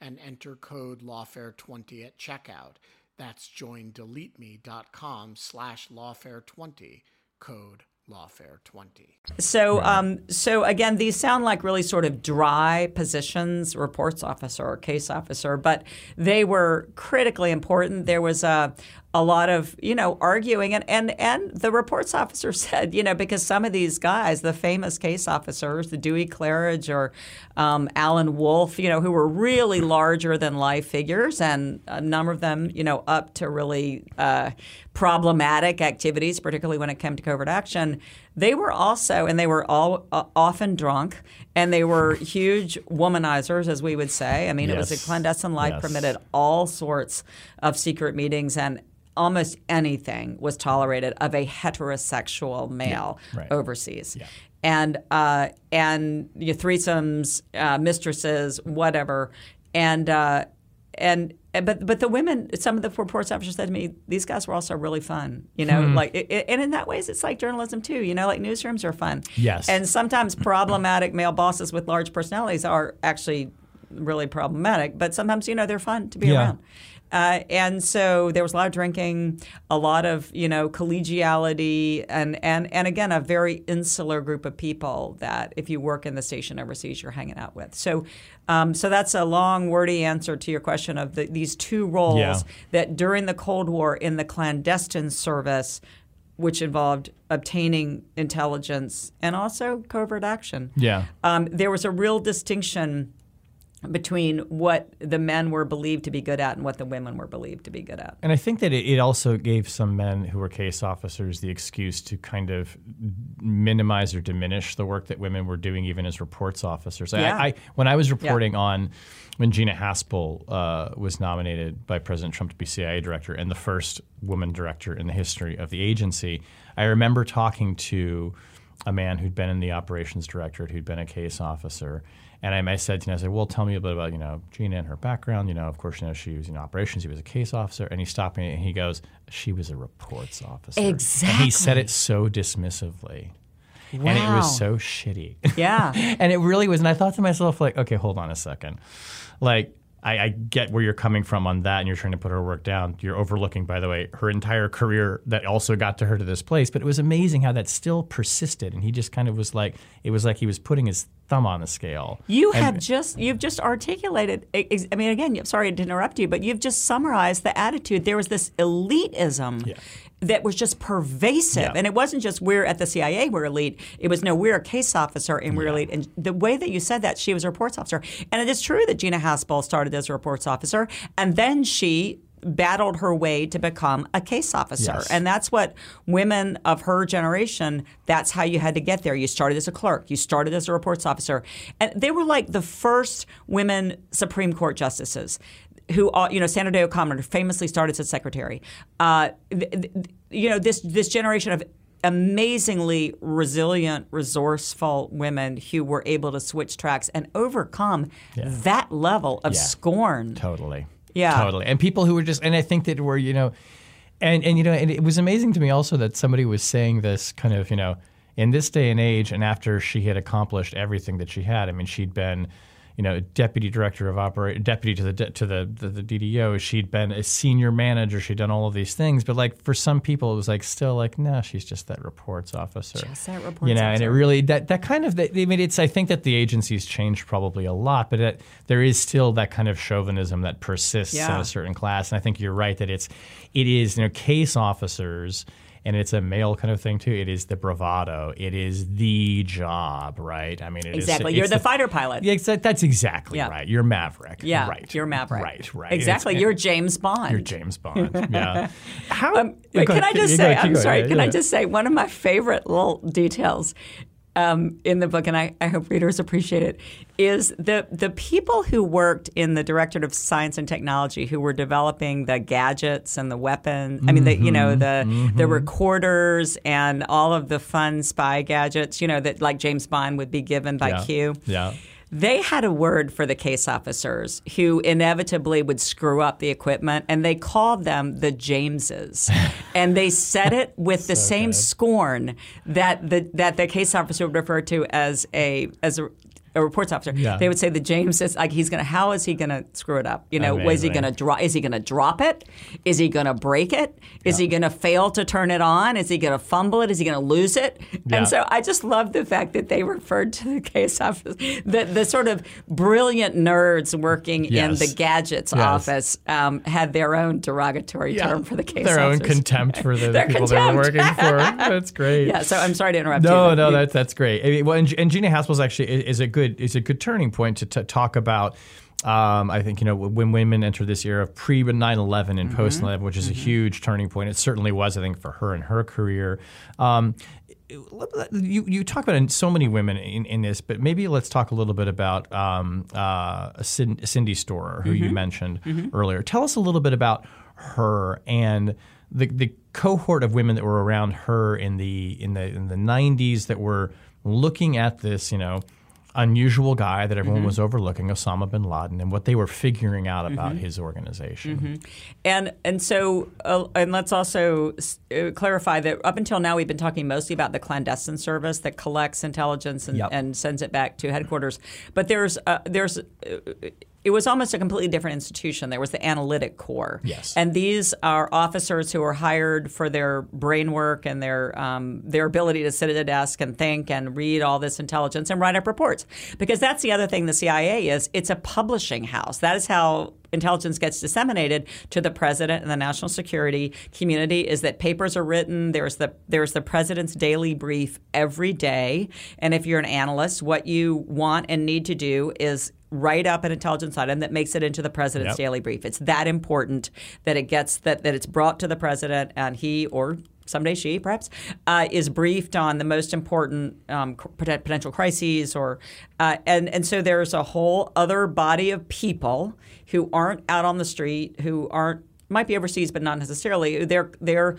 Speaker 4: and enter code lawfare20 at checkout. That's joindeleteme.com slash lawfare20, code lawfare20.
Speaker 2: So, um, so again, these sound like really sort of dry positions, reports officer or case officer, but they were critically important. There was a, a lot of you know arguing and, and and the reports officer <laughs> said you know because some of these guys the famous case officers the Dewey Clarridge or um, Alan Wolfe you know who were really larger than life figures and a number of them you know up to really uh, problematic activities particularly when it came to covert action they were also and they were all uh, often drunk and they were <laughs> huge womanizers as we would say i mean yes. it was a clandestine life yes. permitted all sorts of secret meetings and almost anything was tolerated of a heterosexual male yeah, right. overseas. Yeah. And uh, and your threesomes, uh, mistresses, whatever, and uh, and eh, but but the women, some of the reports officers said to me, these guys were also really fun, you know, hmm. like it, it, and in that ways, it's like journalism too, you know, like newsrooms are fun.
Speaker 1: Yes.
Speaker 2: And sometimes problematic male bosses with large personalities are actually really problematic, but sometimes, you know, they're fun to be
Speaker 1: Yeah.
Speaker 2: around. Uh, and so there was a lot of drinking, a lot of you know collegiality, and and and again a very insular group of people that if you work in the station overseas, you're hanging out with. So, um, so that's a long, wordy answer to your question of the, these two roles
Speaker 1: Yeah.
Speaker 2: that during the Cold War in the clandestine service, which involved obtaining intelligence and also covert action.
Speaker 1: Yeah.
Speaker 2: Um, there was a real distinction between what the men were believed to be good at and what the women were believed to be good at.
Speaker 1: And I think that it, it also gave some men who were case officers the excuse to kind of minimize or diminish the work that women were doing, even as reports officers.
Speaker 2: Yeah.
Speaker 1: I, when I was reporting on when Gina Haspel uh, was nominated by President Trump to be CIA director and the first woman director in the history of the agency, I remember talking to a man who'd been in the operations directorate, who'd been a case officer. And I, I said to him, I said, well, tell me a bit about, you know, Gina and her background. You know, of course, you know, she was in operations. He was a case officer. And he stopped me and he goes, she was a reports officer. And he said it so dismissively. And it was so shitty.
Speaker 2: Yeah. <laughs>
Speaker 1: and it really was. And I thought to myself, like, okay, hold on a second. Like, I, I get where you're coming from on that, and you're trying to put her work down. You're overlooking, by the way, her entire career that also got to her to this place. But it was amazing how that still persisted, and he just kind of was like, it was like he was putting his thumb on the scale.
Speaker 2: You
Speaker 1: And-
Speaker 2: have just you've just articulated. I mean, again, sorry to interrupt you, but you've just summarized the attitude. There was this elitism that was just pervasive,
Speaker 1: Yeah.
Speaker 2: and it wasn't just we're at the CIA we're elite. It was no, we're a case officer and we're elite. And the way that you said that, she was a reports officer, and it is true that Gina Haspel started as a reports officer, and then she battled her way to become a case officer.
Speaker 1: Yes.
Speaker 2: And that's what women of her generation, that's how you had to get there. You started as a clerk, you started as a reports officer. And they were like the first women Supreme Court justices. Who, you know, Sandra Day O'Connor famously started as a secretary. Uh, th- th- you know, this this generation of amazingly resilient, resourceful women who were able to switch tracks and overcome that level of
Speaker 1: Yeah.
Speaker 2: scorn.
Speaker 1: Totally.
Speaker 2: Yeah.
Speaker 1: Totally. And people who were just, and I think that were, you know, and, and, you know, and it was amazing to me also that somebody was saying this kind of, you know, in this day and age, and after she had accomplished everything that she had, I mean, she'd been, you know, deputy director of operate, deputy to the de- to the, the the DDO. She'd been a senior manager. She'd done all of these things, but like for some people, it was like still like, no, she's just that reports officer.
Speaker 2: Just that reports
Speaker 1: you know, and it really that that kind of I mean, it's I think that the agency's changed probably a lot, but it, there is still that kind of chauvinism that persists in a certain class, and I think you're right that it's it is you know case officers. And it's a male kind of thing too. It is the bravado. It is the job, right? I mean, it is-
Speaker 2: Exactly.
Speaker 1: it's
Speaker 2: You're the fighter pilot.
Speaker 1: Yeah, that's exactly
Speaker 2: Yeah.
Speaker 1: right. You're Maverick.
Speaker 2: Yeah,
Speaker 1: right.
Speaker 2: you're Maverick.
Speaker 1: Right, right.
Speaker 2: Exactly.
Speaker 1: It's-
Speaker 2: you're James Bond.
Speaker 1: you're James Bond. <laughs> Yeah. How?
Speaker 2: Um, wait, can I just say?
Speaker 1: ahead,
Speaker 2: I'm sorry. Can I just say one of my favorite little details um, in the book, and I, I hope readers appreciate it, is the the people who worked in the Directorate of Science and Technology who were developing the gadgets and the weapons. I mean, the you know
Speaker 1: Mm-hmm.
Speaker 2: the the recorders and all of the fun spy gadgets. You know that like James Bond would be given by
Speaker 1: Yeah.
Speaker 2: Q.
Speaker 1: Yeah.
Speaker 2: They had a word for the case officers who inevitably would screw up the equipment, and they called them the Jameses. <laughs> and they said it with the same scorn that the that the case officer would refer to as a as a a reports officer,
Speaker 1: Yeah.
Speaker 2: they would say the James is like he's gonna. How is he gonna screw it up? You know, is he gonna drop? Is he gonna drop it? Is he gonna break it? Is he gonna fail to turn it on? Is he gonna fumble it? Is he gonna lose it?
Speaker 1: Yeah.
Speaker 2: And so I just love the fact that they referred to the case office, the, the sort of brilliant nerds working in the gadgets
Speaker 1: Yes.
Speaker 2: office um, had their own derogatory term for the case office.
Speaker 1: Their own contempt for the <laughs>
Speaker 2: Their
Speaker 1: people they were working for. <laughs> That's great.
Speaker 2: Yeah, so I'm sorry to interrupt you.
Speaker 1: No,
Speaker 2: but
Speaker 1: no,
Speaker 2: you-
Speaker 1: that's that's great. I mean, well, and, and Gina Haspel's actually is, is a good is a good turning point to, to talk about. Um, I think you know when women enter this era of pre 9/11 and post 9/11, which is a huge turning point. It certainly was, I think, for her and her career. Um, you you talk about so many women in, in this, but maybe let's talk a little bit about um, uh, Cindy Storer, who you mentioned earlier. Tell us a little bit about her and the the cohort of women that were around her in the in the in the 90s that were looking at this, you know, unusual guy that everyone was overlooking, Osama bin Laden, and what they were figuring out about his organization.
Speaker 2: And and so uh, and let's also uh, clarify that up until now we've been talking mostly about the clandestine service that collects intelligence and,
Speaker 1: Yep.
Speaker 2: and sends it back to headquarters. But there's uh, there's uh, it was almost a completely different institution. There was the analytic corps.
Speaker 1: Yes.
Speaker 2: And these are officers who are hired for their brain work and their um, their ability to sit at a desk and think and read all this intelligence and write up reports. Because that's the other thing the CIA is. It's a publishing house. That is how intelligence gets disseminated to the president and the national security community is that papers are written there's the there's the president's daily brief every day and if you're an analyst what you want and need to do is write up an intelligence item that makes it into the president's
Speaker 1: Yep.
Speaker 2: daily brief it's that important that it gets that that it's brought to the president and he or someday she perhaps uh, is briefed on the most important um, potential crises or uh, and and so there's a whole other body of people who aren't out on the street who aren't might be overseas but not necessarily. They're they're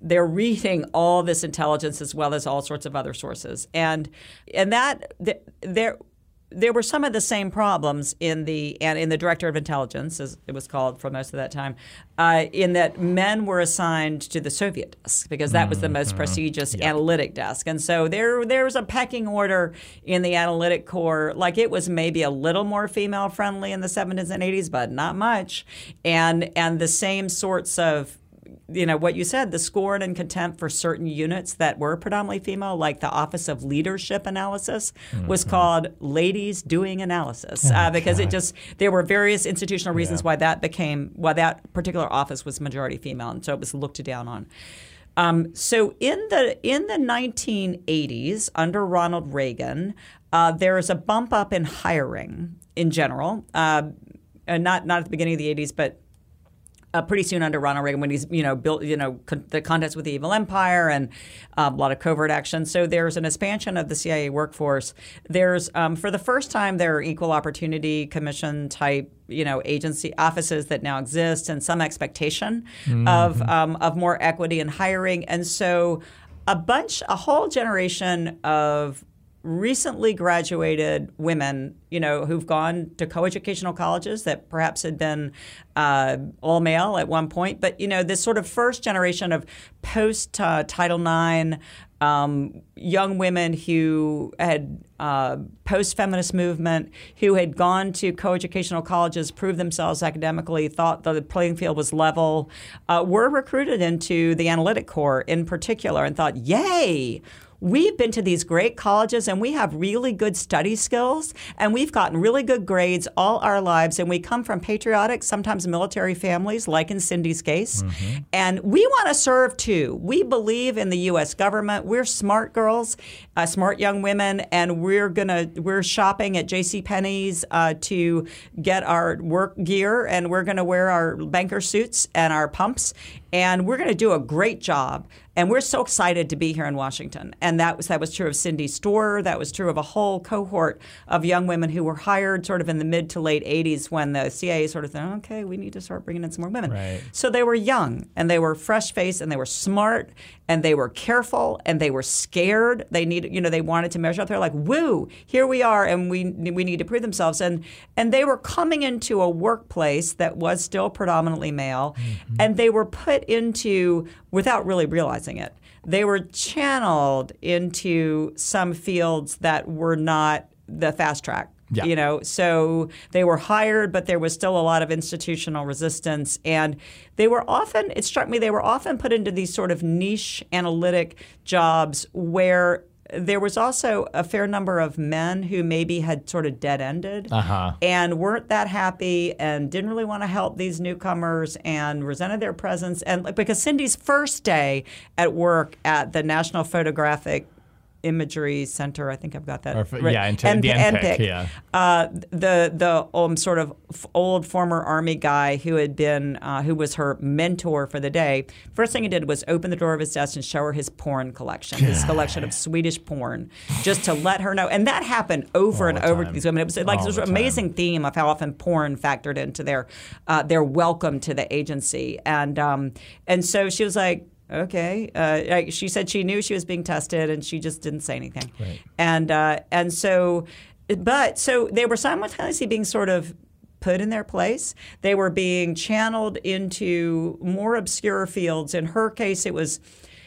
Speaker 2: they're reading all this intelligence as well as all sorts of other sources. And and that th- there there were some of the same problems in the and in the director of intelligence, as it was called for most of that time, uh, in that men were assigned to the Soviet desk because that was the most prestigious analytic desk, and so there there was a pecking order in the analytic corps. Like it was maybe a little more female friendly in the 70s and 80s, but not much, and and the same sorts of you know what you said the scorn and contempt for certain units that were predominantly female like the office of leadership analysis was called ladies doing analysis uh, because it just there were various institutional reasons why that became why that particular office was majority female and so it was looked down on. Um, so in the in the 1980s under Ronald Reagan uh, there is a bump up in hiring in general uh, not not at the beginning of the 80s but uh, pretty soon under Ronald Reagan when he's you know built you know con- the contest with the evil empire and um, a lot of covert action. So there's an expansion of the CIA workforce. There's um, for the first time there are equal opportunity commission type you know agency offices that now exist and some expectation of um, of more equity in hiring. And so a bunch a whole generation of recently graduated women, you know, who've gone to coeducational colleges that perhaps had been uh, all male at one point, but you know, this sort of first generation of post uh, Title IX um, young women who had uh, post feminist movement, who had gone to coeducational colleges, proved themselves academically, thought the playing field was level, uh, were recruited into the analytic corps in particular, and thought, "Yay!" We've been to these great colleges and we have really good study skills and we've gotten really good grades all our lives and we come from patriotic, sometimes military families, like in Cindy's case. And we want to serve too. We believe in the U.S. government. We're smart girls, uh, smart young women, and we're gonna we're shopping at J.C. Penney's uh, to get our work gear and we're gonna wear our banker suits and our pumps and we're going to do a great job. And we're so excited to be here in Washington. And that was that was true of Cindy Storer. That was true of a whole cohort of young women who were hired sort of in the mid to late 80s when the CIA sort of thought, okay, we need to start bringing in some more women.
Speaker 1: Right.
Speaker 2: So they were young and they were fresh faced and they were smart and they were careful and they were scared. They needed, you know, they wanted to measure up. They're like, woo, here we are and we we need to prove themselves. And and they were coming into a workplace that was still predominantly male mm-hmm. and they were put into without really realizing it. They were channeled into some fields that were not the fast track
Speaker 1: Yeah.
Speaker 2: you know so they were hired but there was still a lot of institutional resistance and they were often it struck me they were often put into these sort of niche analytic jobs where there was also a fair number of men who maybe had sort of dead ended
Speaker 1: Uh-huh.
Speaker 2: and weren't that happy and didn't really want to help these newcomers and resented their presence and because Cindy's first day at work at the National Photographic Imagery Center, I think I've got that.
Speaker 1: Or
Speaker 2: right.
Speaker 1: yeah, into the NPIC, yeah.
Speaker 2: Uh, the the um, sort of old former army guy who had been uh, who was her mentor for the day. First thing he did was open the door of his desk and show her his porn collection, his collection of Swedish porn, just to let her know. And that happened over
Speaker 1: All
Speaker 2: and over to these women. It was like
Speaker 1: All
Speaker 2: this
Speaker 1: the
Speaker 2: amazing theme of how often porn factored into their uh, their welcome to the agency. And um, and so she was like. Okay. Uh, she said she knew she was being tested, and she just didn't say anything. And uh, and so but so they were simultaneously being sort of put in their place. They were being channeled into more obscure fields. In her case, it was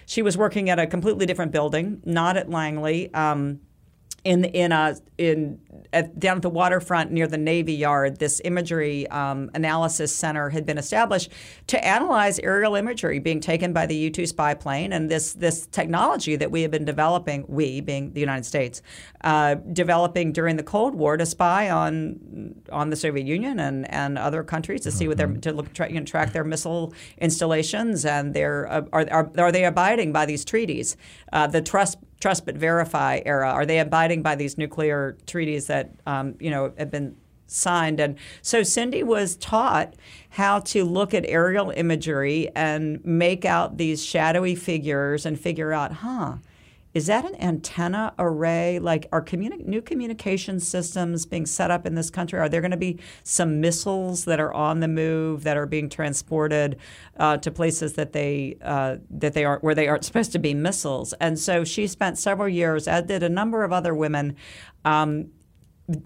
Speaker 2: she was working at a completely different building, not at Langley. Um, in in a in at, down at the waterfront near the Navy Yard, this imagery um, analysis center had been established to analyze aerial imagery being taken by the U two spy plane, and this this technology that we have been developing, we being the United States, uh, developing during the Cold War to spy on on the Soviet Union and, and other countries to see what they're to look tra- you know, track their missile installations and their uh, are, are are they abiding by these treaties, uh, the trust trust but verify era? Are they abiding by these nuclear treaties that um, you know have been signed? And so Cindy was taught how to look at aerial imagery and make out these shadowy figures and figure out, huh? Is that an antenna array? Like, are communi- new communication systems being set up in this country? Are there going to be some missiles that are on the move that are being transported uh, to places that they uh, that they aren't where they aren't supposed to be missiles? And so she spent several years, as did a number of other women. Um,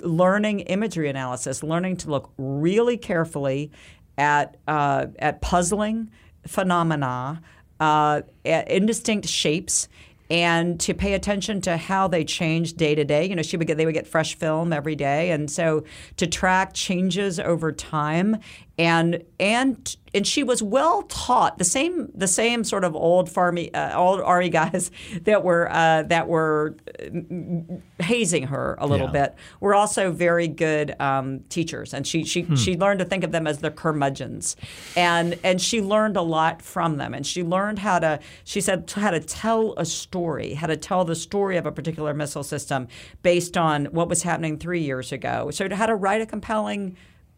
Speaker 2: learning imagery analysis, learning to look really carefully at uh, at puzzling phenomena, uh, at indistinct shapes, and to pay attention to how they change day to day. You know, she would get they would get fresh film every day, and so to track changes over time and and and she was well taught the same the same sort of old farmy uh, old army <laughs> guys that were uh, that were uh, hazing her a little
Speaker 1: Yeah.
Speaker 2: bit were also very good um, teachers. And she she, she learned to think of them as the curmudgeons. And and she learned a lot from them. And she learned how to she said how to tell a story how to tell the story of a particular missile system based on what was happening three years ago. So how to write a compelling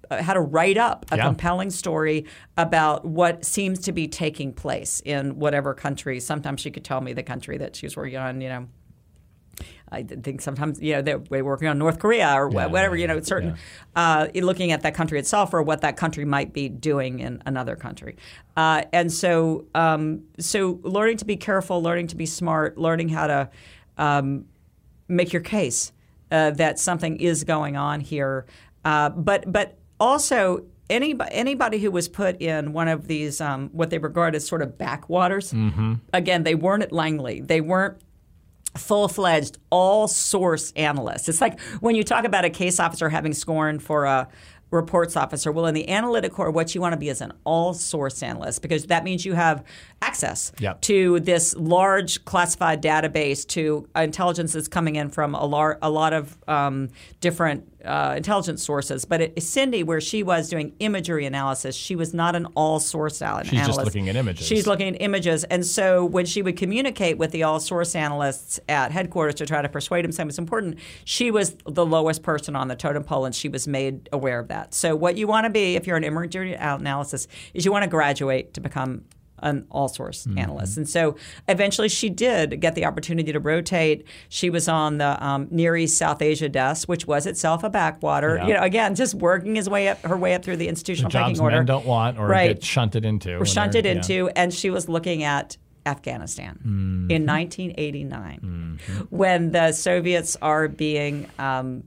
Speaker 2: uh, how to write up a
Speaker 1: Yeah.
Speaker 2: compelling story about what seems to be taking place in whatever country. Sometimes she could tell me the country that she was working on, you know. I think sometimes, you know, they're working on North Korea or
Speaker 1: Yeah,
Speaker 2: whatever,
Speaker 1: yeah,
Speaker 2: you know, certain, uh, looking at that country itself or what that country might be doing in another country. Uh, and so, um, so learning to be careful, learning to be smart, learning how to um, make your case uh, that something is going on here. Uh, but but also anybody anybody who was put in one of these um, what they regard as sort of backwaters. Again, they weren't at Langley. They weren't full fledged, all source analysts. It's like when you talk about a case officer having scorn for a reports officer. Well, in the analytic corps, what you want to be is an all source analyst because that means you have access
Speaker 1: Yep.
Speaker 2: to this large classified database to intelligence that's coming in from a, lar- a lot of um, different uh, intelligence sources. But Cindy, where she was doing imagery analysis, she was not an all source analyst.
Speaker 1: She's just looking at images.
Speaker 2: She's looking at images. And so when she would communicate with the all source analysts at headquarters to try to persuade them something was important, she was the lowest person on the totem pole and she was made aware of that. So what you want to be if you're an imagery analysis is you want to graduate to become an all source
Speaker 1: Mm-hmm.
Speaker 2: analyst. And so eventually she did get the opportunity to rotate. She was on the um, Near East South Asia desk, which was itself a backwater.
Speaker 1: Yeah.
Speaker 2: You know, again, just working his way up her way up through the institutional
Speaker 1: jobs
Speaker 2: pecking order.
Speaker 1: men don't want or
Speaker 2: right
Speaker 1: get shunted into. when
Speaker 2: shunted
Speaker 1: yeah.
Speaker 2: into, and she was looking at Afghanistan
Speaker 1: Mm-hmm.
Speaker 2: in 1989 when the Soviets are being um,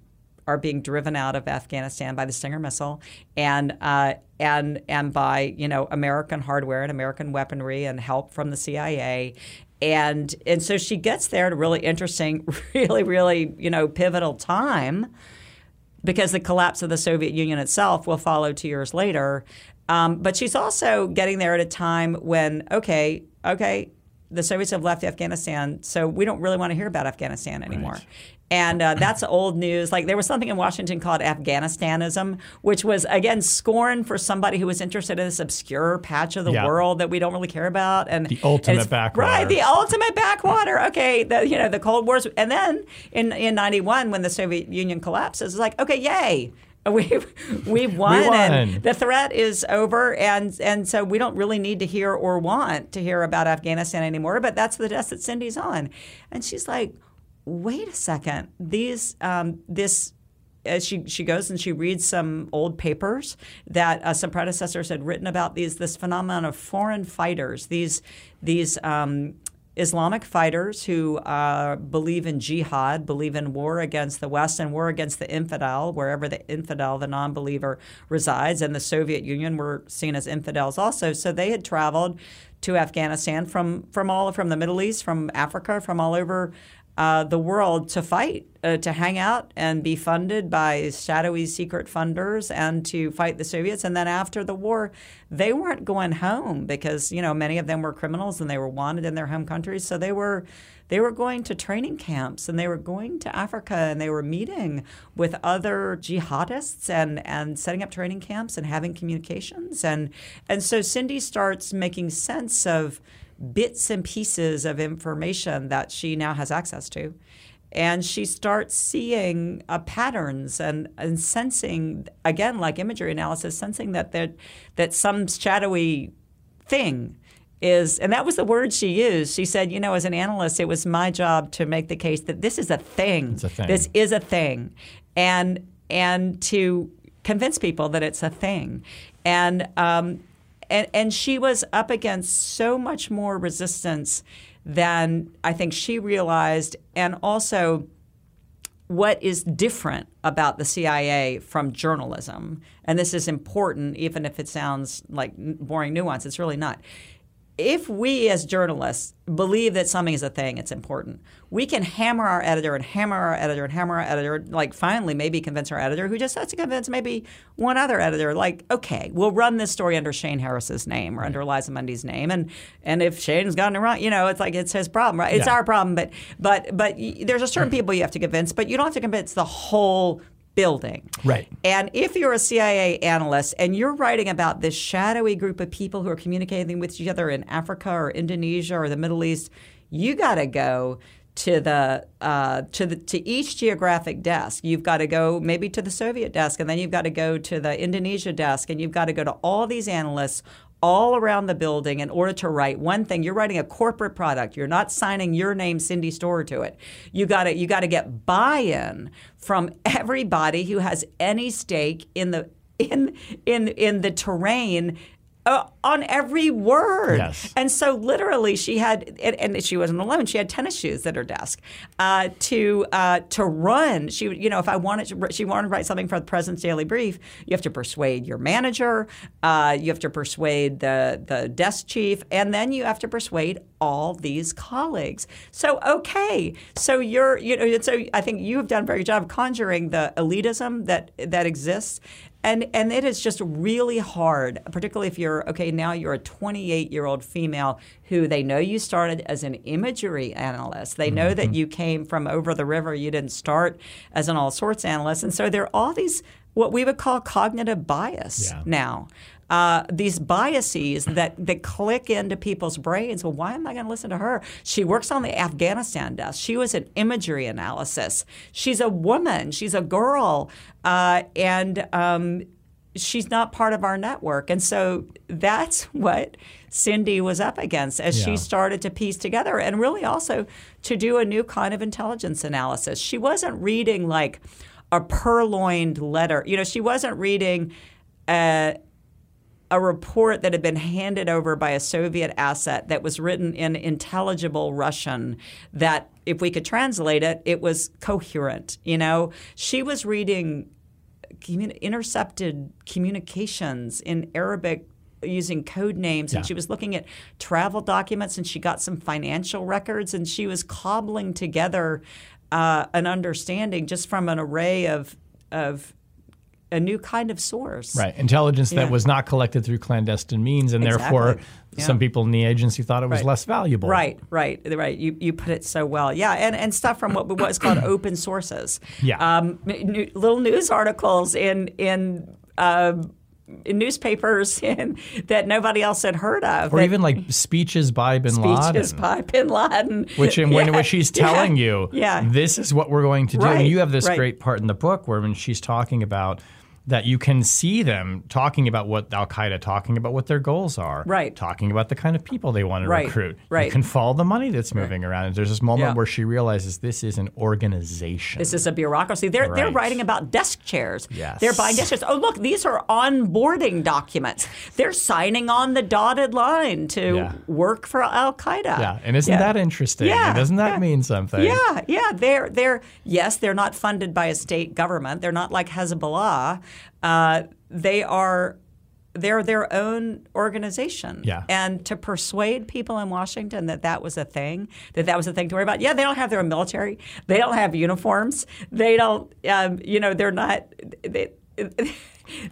Speaker 2: are being driven out of Afghanistan by the Stinger missile and uh, and and by you know American hardware and American weaponry and help from the CIA. And and so she gets there at a really interesting, <laughs> really, really, you know, pivotal time because the collapse of the Soviet Union itself will follow two years later. Um, but she's also getting there at a time when, okay, okay, the Soviets have left Afghanistan, so we don't really want to hear about Afghanistan anymore. And uh, that's old news. Like there was something in Washington called Afghanistanism, which was again scorn for somebody who was interested in this obscure patch of the
Speaker 1: Yeah.
Speaker 2: world that we don't really care about. And
Speaker 1: The ultimate
Speaker 2: and
Speaker 1: backwater.
Speaker 2: right? The ultimate backwater. Okay, the, you know the Cold War's, and then in in '91 when the Soviet Union collapses, it's like okay, yay. <laughs> We've we've won,
Speaker 1: won.
Speaker 2: and the threat is over, and and so we don't really need to hear or want to hear about Afghanistan anymore. But that's the desk that Cindy's on, and she's like, "Wait a second, these um, this." As she she goes and she reads some old papers that uh, some predecessors had written about these this phenomenon of foreign fighters these these um, Islamic fighters who uh, believe in jihad, believe in war against the West and war against the infidel, wherever the infidel, the non believer, resides. And the Soviet Union were seen as infidels also. So they had traveled to Afghanistan from, from all from the Middle East, from Africa, from all over uh, the world to fight, uh, to hang out and be funded by shadowy secret funders and to fight the Soviets. And then after the war, they weren't going home because you know many of them were criminals and they were wanted in their home countries. So they were they were going to training camps and they were going to Africa and they were meeting with other jihadists and and setting up training camps and having communications and and so Cindy starts making sense of bits and pieces of information that she now has access to. And she starts seeing uh, patterns and, and sensing, again, like imagery analysis, sensing that, that, that some shadowy thing is, and that was the word she used. She said, you know, as an analyst, it was my job to make the case that this is a thing.
Speaker 1: It's a thing.
Speaker 2: This is a thing. And, and to convince people that it's a thing. And um, and and she was up against so much more resistance than I think she realized, and also what is different about the CIA from journalism. And this is important, even if it sounds like boring nuance. It's really not if we as journalists believe that something is a thing, it's important. We can hammer our editor and hammer our editor and hammer our editor, like finally maybe convince our editor who just has to convince maybe one other editor, like, okay, we'll run this story under Shane Harris's name or under Liza Mundy's name. And and if Shane's gotten it wrong, you know, it's like it's his problem, right? It's
Speaker 1: Yeah.
Speaker 2: our problem, but but but there's a certain people you have to convince, but you don't have to convince the whole building.
Speaker 1: Right.
Speaker 2: And if you're a CIA analyst and you're writing about this shadowy group of people who are communicating with each other in Africa or Indonesia or the Middle East, you got to go to the uh, to the to each geographic desk. You've got to go maybe to the Soviet desk, and then you've got to go to the Indonesia desk, and you've got to go to all these analysts all around the building in order to write one thing. You're writing a corporate product. You're not signing your name, Cindy Storer, to it. You got to you got to get buy-in from everybody who has any stake in the in in in the terrain. Uh, on every word.
Speaker 1: Yes.
Speaker 2: And so literally she had, and, and she wasn't alone, she had tennis shoes at her desk uh, to uh, to run. She, you know, if I wanted to, she wanted to write something for the President's Daily Brief, you have to persuade your manager, uh, you have to persuade the, the desk chief, and then you have to persuade all these colleagues. So, okay, so you're, you know, so I think you have done a very good job conjuring the elitism that, that exists. And and it is just really hard, particularly if you're okay. Now you're a 28 year old female who they know you started as an imagery analyst. They know that mm-hmm. you came from over the river. You didn't start as an all-source analyst, and so there are all these what we would call cognitive bias
Speaker 1: Yeah.
Speaker 2: now. Uh, these biases that, that click into people's brains. Well, why am I going to listen to her? She works on the Afghanistan desk. She was an imagery analysis. She's a woman. She's a girl, uh, and um, she's not part of our network. And so that's what Cindy was up against as
Speaker 1: Yeah.
Speaker 2: she started to piece together, and really also to do a new kind of intelligence analysis. She wasn't reading like a purloined letter. You know, she wasn't reading. Uh, a report that had been handed over by a Soviet asset that was written in intelligible Russian that if we could translate it, it was coherent. You know, she was reading commu- intercepted communications in Arabic using code names and she was looking at travel documents and she got some financial records and she was cobbling together uh, an understanding just from an array of of a new kind of source.
Speaker 1: Right. Intelligence
Speaker 2: Yeah.
Speaker 1: that was not collected through clandestine means, and therefore
Speaker 2: Yeah.
Speaker 1: some people in the agency thought it was
Speaker 2: Right.
Speaker 1: less valuable.
Speaker 2: Right, right, right. You, you put it so well. Yeah, and, and stuff from what what's called <coughs> open sources.
Speaker 1: Yeah.
Speaker 2: Um, n- little news articles in in. Uh, in newspapers <laughs> in, that nobody else had heard of.
Speaker 1: Or
Speaker 2: that
Speaker 1: even like speeches by Bin
Speaker 2: speeches
Speaker 1: Laden.
Speaker 2: Speeches by Bin Laden.
Speaker 1: Which in when
Speaker 2: Yeah,
Speaker 1: which <laughs> she's
Speaker 2: yeah,
Speaker 1: telling you,
Speaker 2: yeah.
Speaker 1: this is what we're going to do.
Speaker 2: Right,
Speaker 1: and you have this
Speaker 2: right.
Speaker 1: great part in the book where when she's talking about that you can see them talking about what Al Qaeda, talking about what their goals are,
Speaker 2: Right.
Speaker 1: Talking about the kind of people they want to
Speaker 2: Right,
Speaker 1: recruit.
Speaker 2: right.
Speaker 1: You can follow the money that's moving around. And there's this moment
Speaker 2: Yeah.
Speaker 1: where she realizes this is an organization.
Speaker 2: This is a bureaucracy. They're they're writing about desk chairs.
Speaker 1: Yes.
Speaker 2: They're buying desk chairs. Oh, look, these are onboarding documents. They're signing on the dotted line to
Speaker 1: Yeah.
Speaker 2: work for Al Qaeda.
Speaker 1: yeah, and isn't
Speaker 2: Yeah.
Speaker 1: that interesting?
Speaker 2: Yeah,
Speaker 1: doesn't that mean something?
Speaker 2: Yeah, yeah. They're they're yes, they're not funded by a state government. They're not like Hezbollah. Uh, they are they're their own organization.
Speaker 1: Yeah.
Speaker 2: And to persuade people in Washington that that was a thing, that that was a thing to worry about. Yeah, they don't have their own military. They don't have uniforms. They don't. Um, you know, they're not. They, <laughs>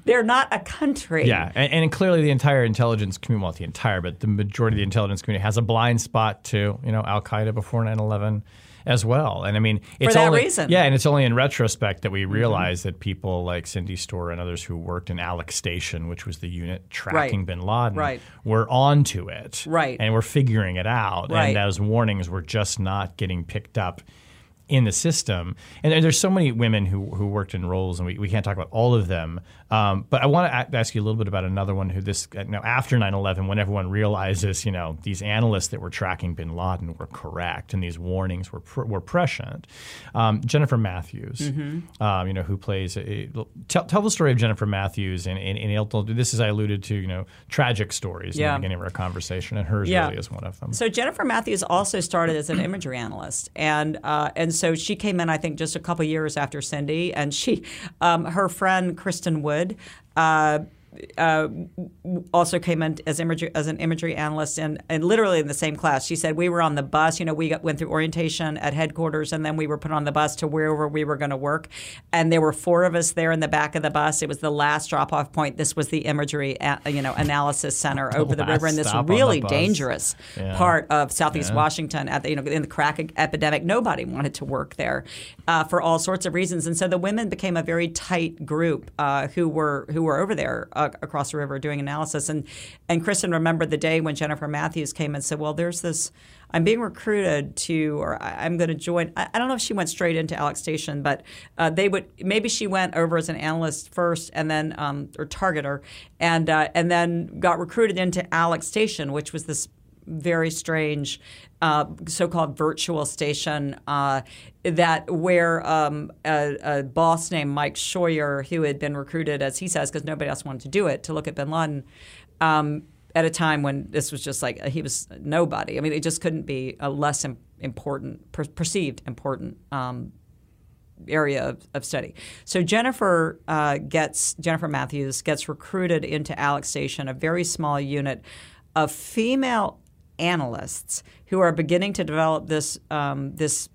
Speaker 2: they're not a country.
Speaker 1: Yeah, and, and clearly the entire intelligence community, well, the entire, but the majority of the intelligence community has a blind spot to, you know, Al Qaeda before 9 11 as well. And I mean, it's
Speaker 2: that
Speaker 1: only,
Speaker 2: reason.
Speaker 1: Yeah, and it's only in retrospect that we
Speaker 2: Mm-hmm.
Speaker 1: realize that people like Cindy Storer and others who worked in Alec Station, which was the unit tracking
Speaker 2: Right.
Speaker 1: bin Laden,
Speaker 2: Right.
Speaker 1: were onto it.
Speaker 2: Right.
Speaker 1: And we're figuring it out.
Speaker 2: Right.
Speaker 1: And those warnings were just not getting picked up in the system. And there's so many women who, who worked in roles, and we, we can't talk about all of them. Um, but I want to ask you a little bit about another one who this, you know, after 9 11, when everyone realizes, you know, these analysts that were tracking bin Laden were correct and these warnings were, pr- were prescient. Um, Jennifer Matthews, um, you know, who plays, a, tell, tell the story of Jennifer Matthews in, in, in This is, I alluded to, you know, tragic stories in
Speaker 2: Yeah.
Speaker 1: the beginning of our conversation, and hers
Speaker 2: Yeah.
Speaker 1: really is one of them.
Speaker 2: So Jennifer Matthews also started as an imagery analyst, and uh, and so she came in, I think, just a couple years after Cindy, and she, um, her friend Kristen Wood. Uh, uh, also came in as imagery as an imagery analyst and, and literally in the same class. She said we were on the bus. You know, we got, went through orientation at headquarters, and then we were put on the bus to wherever we were going to work. And there were four of us there in the back of the bus. It was the last drop off point. This was the imagery, a- you know, analysis center <laughs> over the river in this
Speaker 1: stop on the
Speaker 2: really dangerous
Speaker 1: Yeah.
Speaker 2: part of Southeast Washington at the you know in the crack epidemic. Nobody wanted to work there uh, for all sorts of reasons, and so the women became a very tight group uh, who were who were over there uh, across the river doing analysis. And and Kristen remembered the day when Jennifer Matthews came and said, "Well, there's this." I'm being recruited to, or I'm going to join. I I don't know if she went straight into Alec Station, but uh, they would. Maybe she went over as an analyst first, and then um, or targeter, and uh, and then got recruited into Alec Station, which was this very strange uh, so-called virtual station uh, that where um, a, a boss named Mike Scheuer, who had been recruited, as he says, because nobody else wanted to do it, to look at Bin Laden. Um, at a time when this was just like he was nobody. I mean, it just couldn't be a less important, per- perceived important um, area of, of study. So Jennifer uh, gets Jennifer Matthews gets recruited into Alec Station, a very small unit of female analysts who are beginning to develop this um, this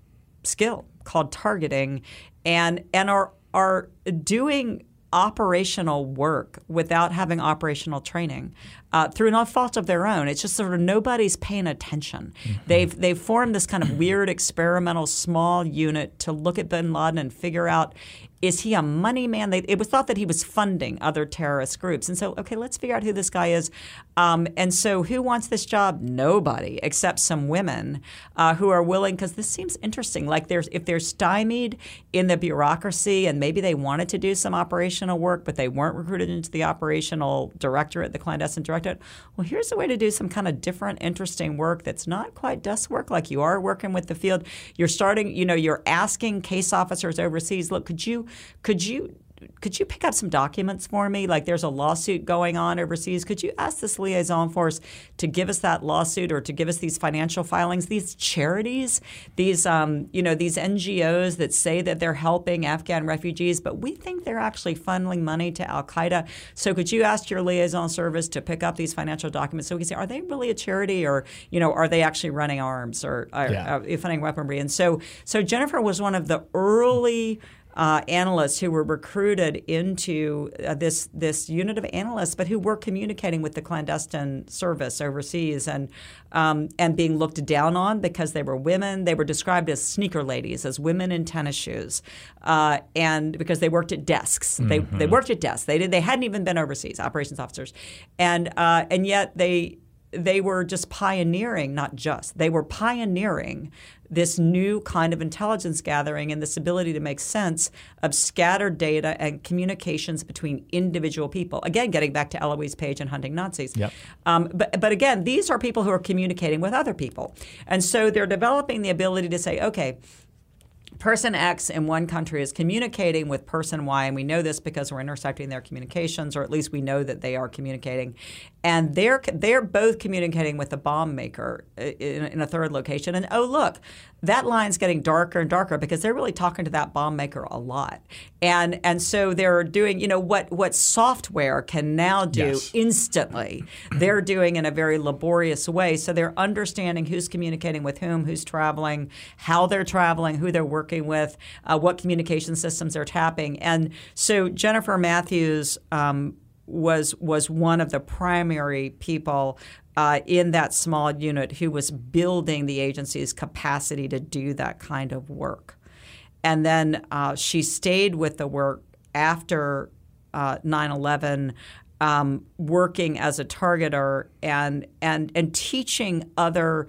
Speaker 2: skill called targeting, and and are are doing operational work without having operational training uh, through no fault of their own. It's just sort of nobody's paying attention. They've they've formed this kind of weird experimental small unit to look at Bin Laden and figure out is he a money man? They, it was thought that he was funding other terrorist groups, and so okay, let's figure out who this guy is. Um, and so, who wants this job? Nobody, except some women uh, who are willing. Because this seems interesting. Like there's if they're stymied in the bureaucracy, and maybe they wanted to do some operational work, but they weren't recruited into the operational directorate, the clandestine directorate. Well, here's a way to do some kind of different, interesting work that's not quite desk work. Like you are working with the field. You're starting. You know, you're asking case officers overseas. Look, could you could you could you pick up some documents for me? Like there's a lawsuit going on overseas. Could you ask this liaison force to give us that lawsuit or to give us these financial filings? These charities, these um, you know these NGOs that say that they're helping Afghan refugees, but we think they're actually funneling money to Al Qaeda. So could you ask your liaison service to pick up these financial documents so we can say are they really a charity or you know are they actually running arms or, or
Speaker 1: Yeah.
Speaker 2: uh, funding weaponry? And so so Jennifer was one of the early uh, analysts who were recruited into uh, this this unit of analysts, but who were communicating with the clandestine service overseas and um, and being looked down on because they were women. They were described as sneaker ladies, as women in tennis shoes, uh, and because they worked at desks. They they worked at desks. They did. They hadn't even been overseas, operations officers, and uh, and yet they they were just pioneering, not just, they were pioneering this new kind of intelligence gathering and this ability to make sense of scattered data and communications between individual people. Again, getting back to Eloise Page and hunting Nazis.
Speaker 1: Yep.
Speaker 2: Um, but, but again, these are people who are communicating with other people. And so they're developing the ability to say, okay, person X in one country is communicating with person Y, and we know this because we're intercepting their communications, or at least we know that they are communicating, and they're they're both communicating with the bomb maker in, in a third location. And oh look, that line's getting darker and darker because they're really talking to that bomb maker a lot, and and so they're doing you know what what software can now do
Speaker 1: Yes.
Speaker 2: instantly. They're doing in a very laborious way. So they're understanding who's communicating with whom, who's traveling, how they're traveling, who they're working with, uh, what communication systems they're tapping. And so Jennifer Matthews um, was was one of the primary people. Uh, in that small unit, who was building the agency's capacity to do that kind of work. And then uh, she stayed with the work after uh, 9/11, um, working as a targeter and and and teaching other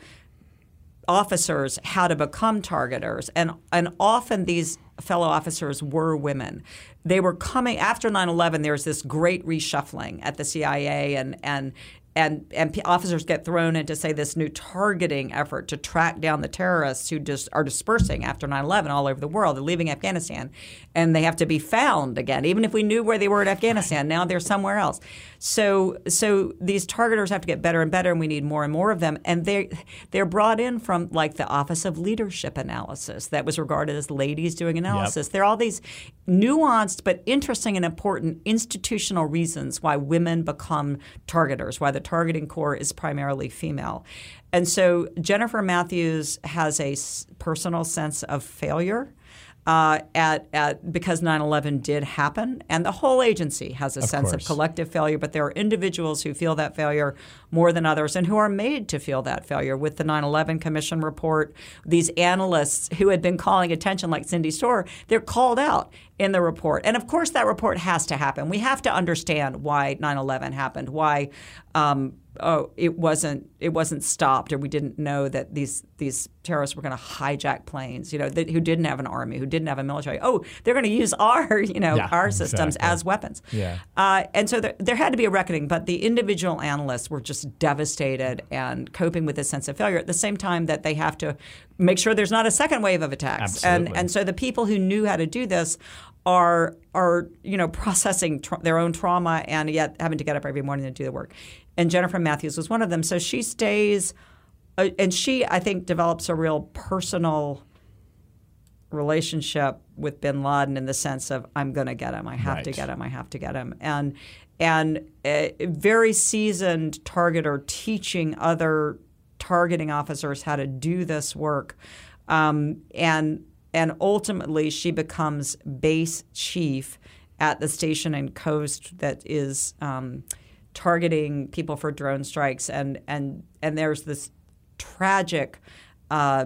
Speaker 2: officers how to become targeters. And and often these fellow officers were women. They were coming after 9/11. There was this great reshuffling at the CIA and and. And, and officers get thrown into, say, this new targeting effort to track down the terrorists who just are dispersing after 9 11 all over the world. They're leaving Afghanistan and they have to be found again. Even if we knew where they were in Afghanistan, now they're somewhere else. So, so these targeters have to get better and better, and we need more and more of them. And they they're brought in from like the Office of Leadership Analysis, that was regarded as ladies doing analysis. There are all these nuanced but interesting and important institutional reasons why women become targeters, why the targeting corps is primarily female. And so Jennifer Matthews has a personal sense of failure uh, at, at because 9/11 did happen, and the whole agency has a sense of collective failure. But there are individuals who feel that failure more than others, and who are made to feel that failure. With the 9/11 Commission report, these analysts who had been calling attention, like Cindy Storer, they're called out in the report. And of course, that report has to happen. We have to understand why 9/11 happened, why. Um, oh, it wasn't it wasn't stopped, or we didn't know that these these terrorists were going to hijack planes. You know, that, who didn't have an army, who didn't have a military. Oh, they're going to use our <laughs> you know
Speaker 1: Yeah,
Speaker 2: our systems
Speaker 1: exactly.
Speaker 2: as weapons.
Speaker 1: Yeah.
Speaker 2: Uh, and so there, there had to be a reckoning, but the individual analysts were just devastated and coping with this sense of failure at the same time that they have to make sure there's not a second wave of attacks.
Speaker 1: Absolutely.
Speaker 2: And and so the people who knew how to do this are are you know processing tra- their own trauma and yet having to get up every morning to do the work. And Jennifer Matthews was one of them. So she stays, uh, and she I think develops a real personal relationship with bin Laden in the sense of I'm going to get him. I have to get him. I have to get him. And and a very seasoned targeter teaching other targeting officers how to do this work. Um, and and ultimately she becomes base chief at the station and Khost that is um, targeting people for drone strikes. And and and there's this tragic uh,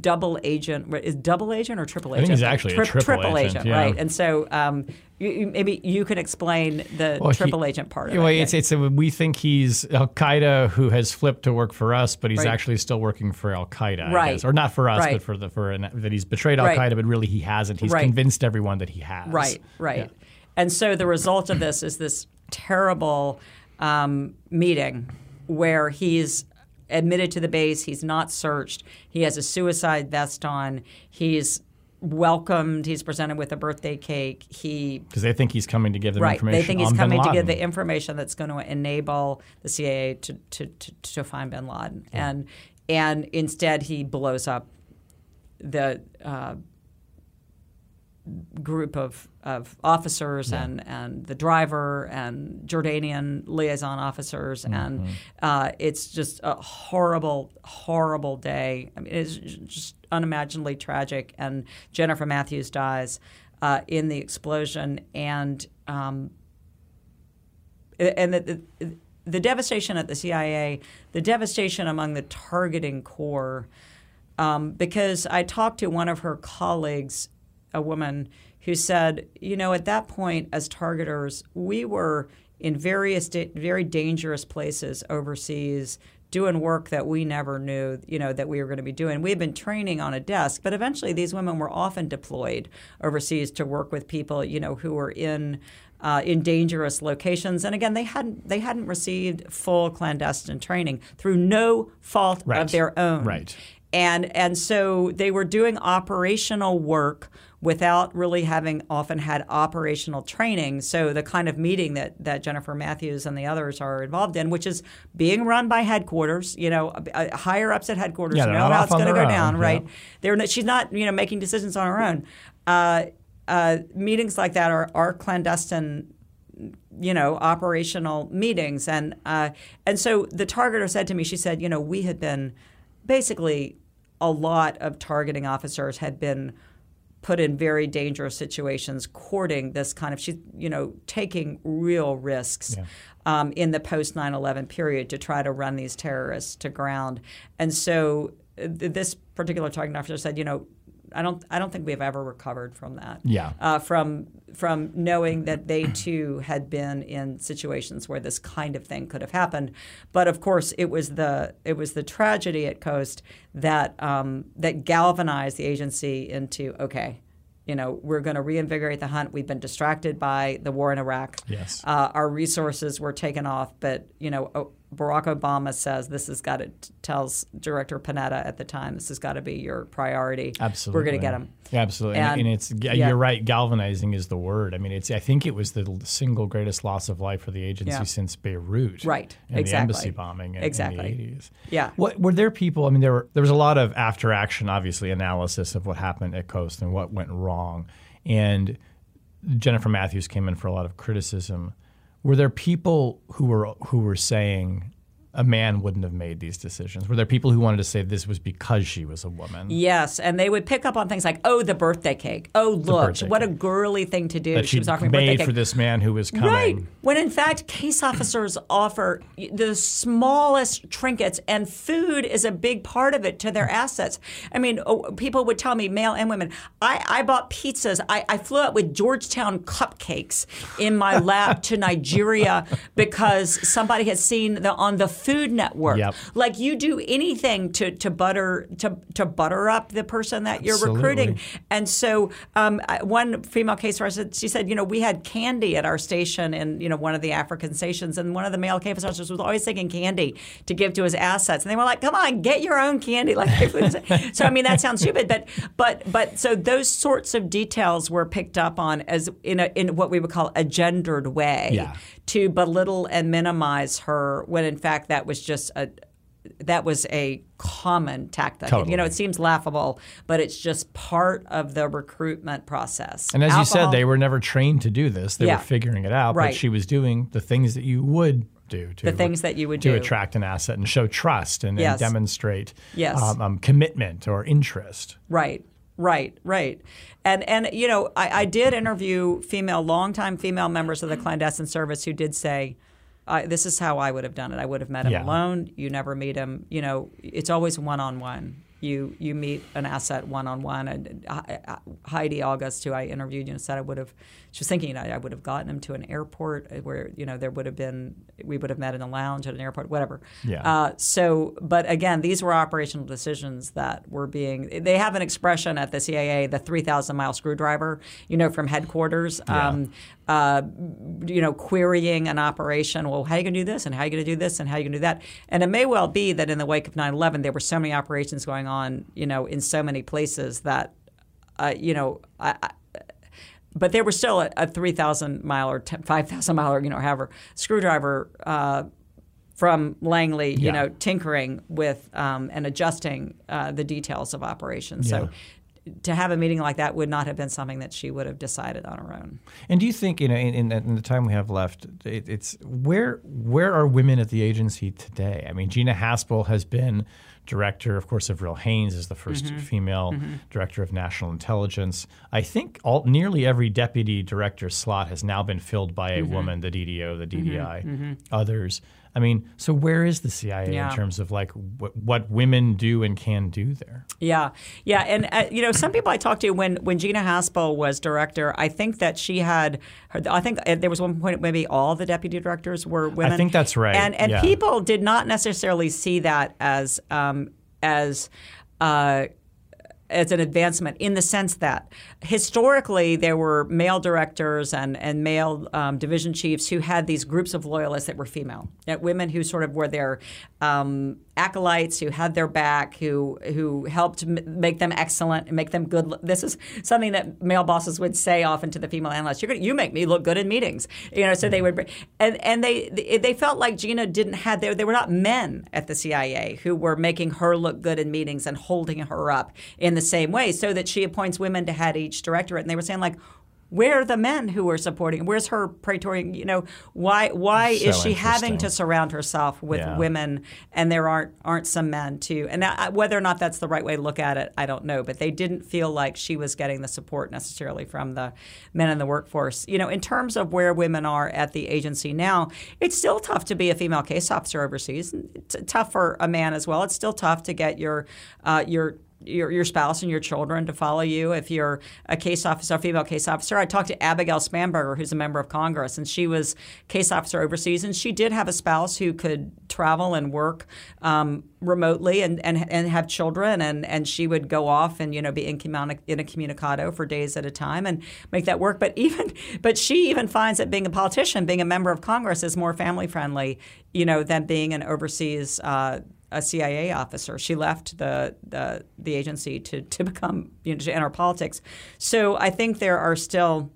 Speaker 2: double agent is double agent or triple agent?
Speaker 1: I think
Speaker 2: agent?
Speaker 1: he's actually a triple agent, yeah.
Speaker 2: right? And so um, you, maybe you can explain the
Speaker 1: Well, he-
Speaker 2: triple agent part of
Speaker 1: Well,
Speaker 2: it.
Speaker 1: it's, it's a, we think he's Al Qaeda who has flipped to work for us, but he's
Speaker 2: Right.
Speaker 1: actually still working for Al Qaeda,
Speaker 2: Right.
Speaker 1: or not for us,
Speaker 2: Right.
Speaker 1: but for the for an, that he's betrayed Al
Speaker 2: Right.
Speaker 1: Qaeda, but really he hasn't. He's
Speaker 2: Right.
Speaker 1: convinced everyone that he has.
Speaker 2: Right, right. And so the result of this is this terrible um, meeting where he's admitted to the base, he's not searched, he has a suicide vest on, he's welcomed, he's presented with a birthday cake, he
Speaker 1: Because they think he's coming to give them
Speaker 2: Right.
Speaker 1: information.
Speaker 2: They think he's coming to give the information that's going to enable the CIA to, to, to, to find bin Laden. And, and instead, he blows up the uh, group of, of officers and, and the driver and Jordanian liaison officers. And uh, it's just a horrible, horrible day. I mean, it's just unimaginably tragic. And Jennifer Matthews dies uh, in the explosion. And um, and the, the, the devastation at the CIA, the devastation among the targeting corps, um, because I talked to one of her colleagues, a woman who said, you know, at that point as targeters, we were in various da- very dangerous places overseas doing work that we never knew, you know, that we were going to be doing. We had been training on a desk, but eventually these women were often deployed overseas to work with people, you know, who were in uh, in dangerous locations. And again, they hadn't they hadn't received full clandestine training through no fault
Speaker 1: Right.
Speaker 2: of their own.
Speaker 1: Right.
Speaker 2: And and so they were doing operational work without really having often had operational training. So the kind of meeting that that Jennifer Matthews and the others are involved in, which is being run by headquarters, you know, higher ups at headquarters
Speaker 1: Yeah,
Speaker 2: know how it's going to go
Speaker 1: own,
Speaker 2: down,
Speaker 1: yeah.
Speaker 2: right? They're not, she's not you know making decisions on her own. Uh, uh, meetings like that are, are clandestine you know, operational meetings. And uh, and so the targeter said to me, she said, you know, we had been basically a lot of targeting officers had been put in very dangerous situations, courting this kind of, she's, you know, taking real risks um, in the post 9 11 period to try to run these terrorists to ground. And so uh, th- this particular targeting officer said, you know, I don't, I don't think we've ever recovered from that
Speaker 1: Yeah.
Speaker 2: uh, from from knowing that they too had been in situations where this kind of thing could have happened. But of course, it was the it was the tragedy at Khost that um, that galvanized the agency into okay. You know, we're going to reinvigorate the hunt. We've been distracted by the war in Iraq.
Speaker 1: Yes.
Speaker 2: Uh, our resources were taken off, but you know, o- Barack Obama says this has got to tells Director Panetta at the time this has got to be your priority.
Speaker 1: Absolutely.
Speaker 2: we're going to get him.
Speaker 1: Yeah, absolutely. And,
Speaker 2: And-
Speaker 1: it's yeah,
Speaker 2: yeah.
Speaker 1: you're right. Galvanizing is the word. I mean, it's I think it was the single greatest loss of life for the agency
Speaker 2: Yeah.
Speaker 1: since Beirut.
Speaker 2: Right.
Speaker 1: And
Speaker 2: Exactly.
Speaker 1: the embassy bombing in,
Speaker 2: Exactly.
Speaker 1: in the 80s.
Speaker 2: Yeah.
Speaker 1: What were there people? I mean, there were there was a lot of after action, obviously, analysis of what happened at Khost and what went wrong, and Jennifer Matthews came in for a lot of criticism. Were there people who were who were saying a man wouldn't have made these decisions? Were there people who wanted to say this was because she was a woman?
Speaker 2: Yes, and they would pick up on things like, "Oh, the birthday cake. Oh, look, what a girly thing to do."
Speaker 1: that
Speaker 2: she was offering a birthday cake.
Speaker 1: for this man who was coming.
Speaker 2: Right. When in fact, case officers offer the smallest trinkets, and food is a big part of it to their mm. assets. I mean, oh, people would tell me, male and women, I, I bought pizzas. I, I flew out with Georgetown cupcakes in my lap to Nigeria <laughs> because somebody had seen the on the Food Network.
Speaker 1: Yep.
Speaker 2: Like you do anything to, to butter to, to butter up the person that you're
Speaker 1: Absolutely.
Speaker 2: recruiting. And so um, one female case officer, she said, you know, we had candy at our station in, you know, one of the African stations, and one of the male case officers was always taking candy to give to his assets. And they were like, come on, get your own candy. Like, so I mean, that sounds stupid, but but but so those sorts of details were picked up on as in a, in what we would call a gendered way
Speaker 1: Yeah.
Speaker 2: to belittle and minimize her when in fact that was just a that was a common tactic. You know, it seems laughable, but it's just part of the recruitment process.
Speaker 1: And as you said, they were never trained to do this. They
Speaker 2: Yeah.
Speaker 1: were figuring it out.
Speaker 2: Right.
Speaker 1: But she was doing the things that you would do to
Speaker 2: The things that you would
Speaker 1: to
Speaker 2: do.
Speaker 1: attract an asset and show trust and, and demonstrate
Speaker 2: Yes.
Speaker 1: um, um, commitment or interest.
Speaker 2: Right. Right, right, and and you know I, I did interview female, longtime female members of the clandestine service who did say, I, "This is how I would have done it. I would have met him
Speaker 1: Yeah.
Speaker 2: alone. You never meet him. You know, it's always one on one. You you meet an asset one on one." And uh, Heidi August, who I interviewed, you know, said I would have. She was thinking I, I would have gotten him to an airport where you know there would have been we would have met in a lounge at an airport, whatever.
Speaker 1: Yeah.
Speaker 2: Uh, so, but again, these were operational decisions that were being. They have an expression at the CIA, the 3,000 mile screwdriver, you know, from headquarters. Um, uh, you know, querying an operation. Well, how are you going to do this, and how are you going to do this, and how are you going to do that? And it may well be that in the wake of 9/11, there were so many operations going on, you know, in so many places that, uh, you know, I, I, but there was still a, a 3,000 mile or 5,000 mile or, you know, however, screwdriver uh, from Langley, you
Speaker 1: Yeah.
Speaker 2: know, tinkering with um, and adjusting uh, the details of operations. So to have a meeting like that would not have been something that she would have decided on her own.
Speaker 1: And do you think, you know, in, in, in the time we have left, it, it's where where are women at the agency today? I mean, Gina Haspel has been director, of course, Avril Haines is the 1st mm-hmm. female mm-hmm. director of national intelligence. I think all, nearly every deputy director slot has now been filled by a mm-hmm. woman, the DDO, the DDI, others. I mean, so where is the CIA
Speaker 2: Yeah.
Speaker 1: in terms of like what, what women do and can do there?
Speaker 2: Yeah, yeah, and uh, you know, some people I talked to when when Gina Haspel was director, I think that she had, her, I think uh, there was one point maybe all the deputy directors were women.
Speaker 1: I think that's right,
Speaker 2: And and
Speaker 1: yeah.
Speaker 2: people did not necessarily see that as um, as. Uh, as an advancement in the sense that historically there were male directors and, and male um, division chiefs who had these groups of loyalists that were female, that women who sort of were their um, acolytes, who had their back, who who helped m- make them excellent and make them good. This is something that male bosses would say often to the female analysts: "You're you make me look good in meetings." You know, so they mm-hmm. would, and and they they felt like Gina didn't have they, they were not men at the CIA who were making her look good in meetings and holding her up in the same way, so that she appoints women to head each directorate, and they were saying like. Where are the men who are supporting? Where's her praetorian? You know, why why is she having to surround herself with
Speaker 1: Yeah.
Speaker 2: women, and there aren't aren't some men too? And I, whether or not that's the right way to look at it, I don't know. But they didn't feel like she was getting the support necessarily from the men in the workforce. You know, in terms of where women are at the agency now, it's still tough to be a female case officer overseas. It's tough for a man as well. It's still tough to get your uh, your your, your spouse and your children to follow you if you're a case officer, a female case officer. I talked to Abigail Spanberger, who's a member of Congress, and she was case officer overseas, and she did have a spouse who could travel and work um, remotely and, and and have children, and, and she would go off and you know be incommuni- incommunicado for days at a time and make that work. But <laughs> even but she even finds that being a politician, being a member of Congress, is more family friendly, you know, than being an overseas. Uh, a CIA officer. She left the the, the agency to, to become you know to enter politics. So I think there are still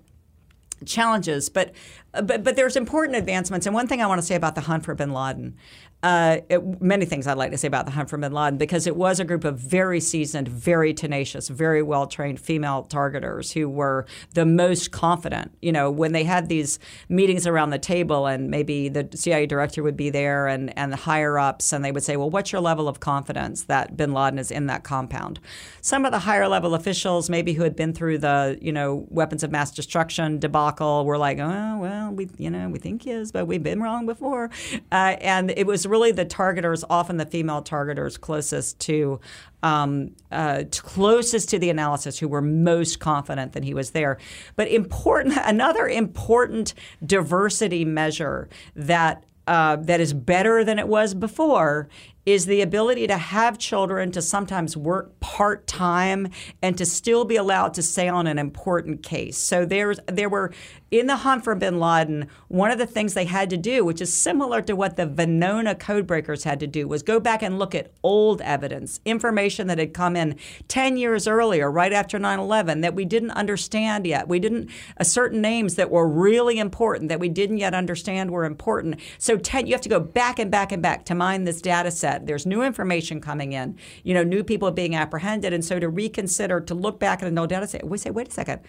Speaker 2: challenges, but but but there's important advancements. And one thing I want to say about the hunt for Bin Laden, uh, it, many things I'd like to say about the hunt for Bin Laden because it was a group of very seasoned, very tenacious, very well trained female targeters who were the most confident. You know, when they had these meetings around the table, and maybe the CIA director would be there, and and the higher ups, and they would say, "Well, what's your level of confidence that Bin Laden is in that compound?" Some of the higher level officials, maybe who had been through the you know weapons of mass destruction debacle, were like, "Oh, well, we you know we think he is, but we've been wrong before," uh, and it was really the targeters, often the female targeters closest to um, uh, closest to the analysis, who were most confident that he was there. But important, <laughs> another important diversity measure that uh, that is better than it was before is the ability to have children to sometimes work part time and to still be allowed to stay on an important case. So there's there were in the hunt for Bin Laden, one of the things they had to do, which is similar to what the Venona codebreakers had to do, was go back and look at old evidence, information that had come in 10 years earlier, right after 9 11, that we didn't understand yet. We didn't, uh, certain names that were really important that we didn't yet understand were important. So 10, you have to go back and back and back to mine this data set. There's new information coming in, you know, new people being apprehended. And so to reconsider, to look back at an old data set, we say, wait a second,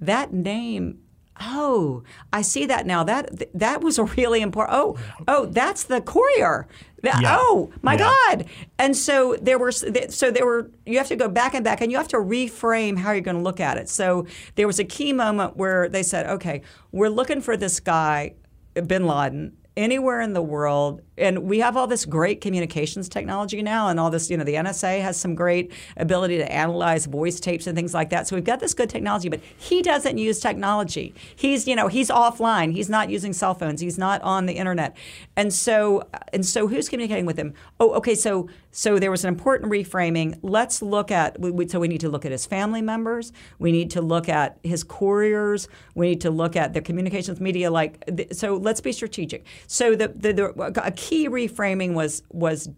Speaker 2: that name oh, I see that now. That that was a really important. Oh, oh, that's the courier. That-
Speaker 1: Yeah.
Speaker 2: Oh my
Speaker 1: Yeah.
Speaker 2: God! And so there were so there were you have to go back and back, and you have to reframe how you're going to look at it. So there was a key moment where they said, okay, we're looking for this guy, Bin Laden. Anywhere in the world, and we have all this great communications technology now, and all this, you know, the NSA has some great ability to analyze voice tapes and things like that. So we've got this good technology, but he doesn't use technology. He's, you know, he's offline. He's not using cell phones. He's not on the internet. And so, and so, who's communicating with him? Oh, okay. So, so there was an important reframing. Let's look at. So we need to look at his family members. We need to look at his couriers. We need to look at the communications media. Like, so, let's be strategic. So the, the, the a key reframing was was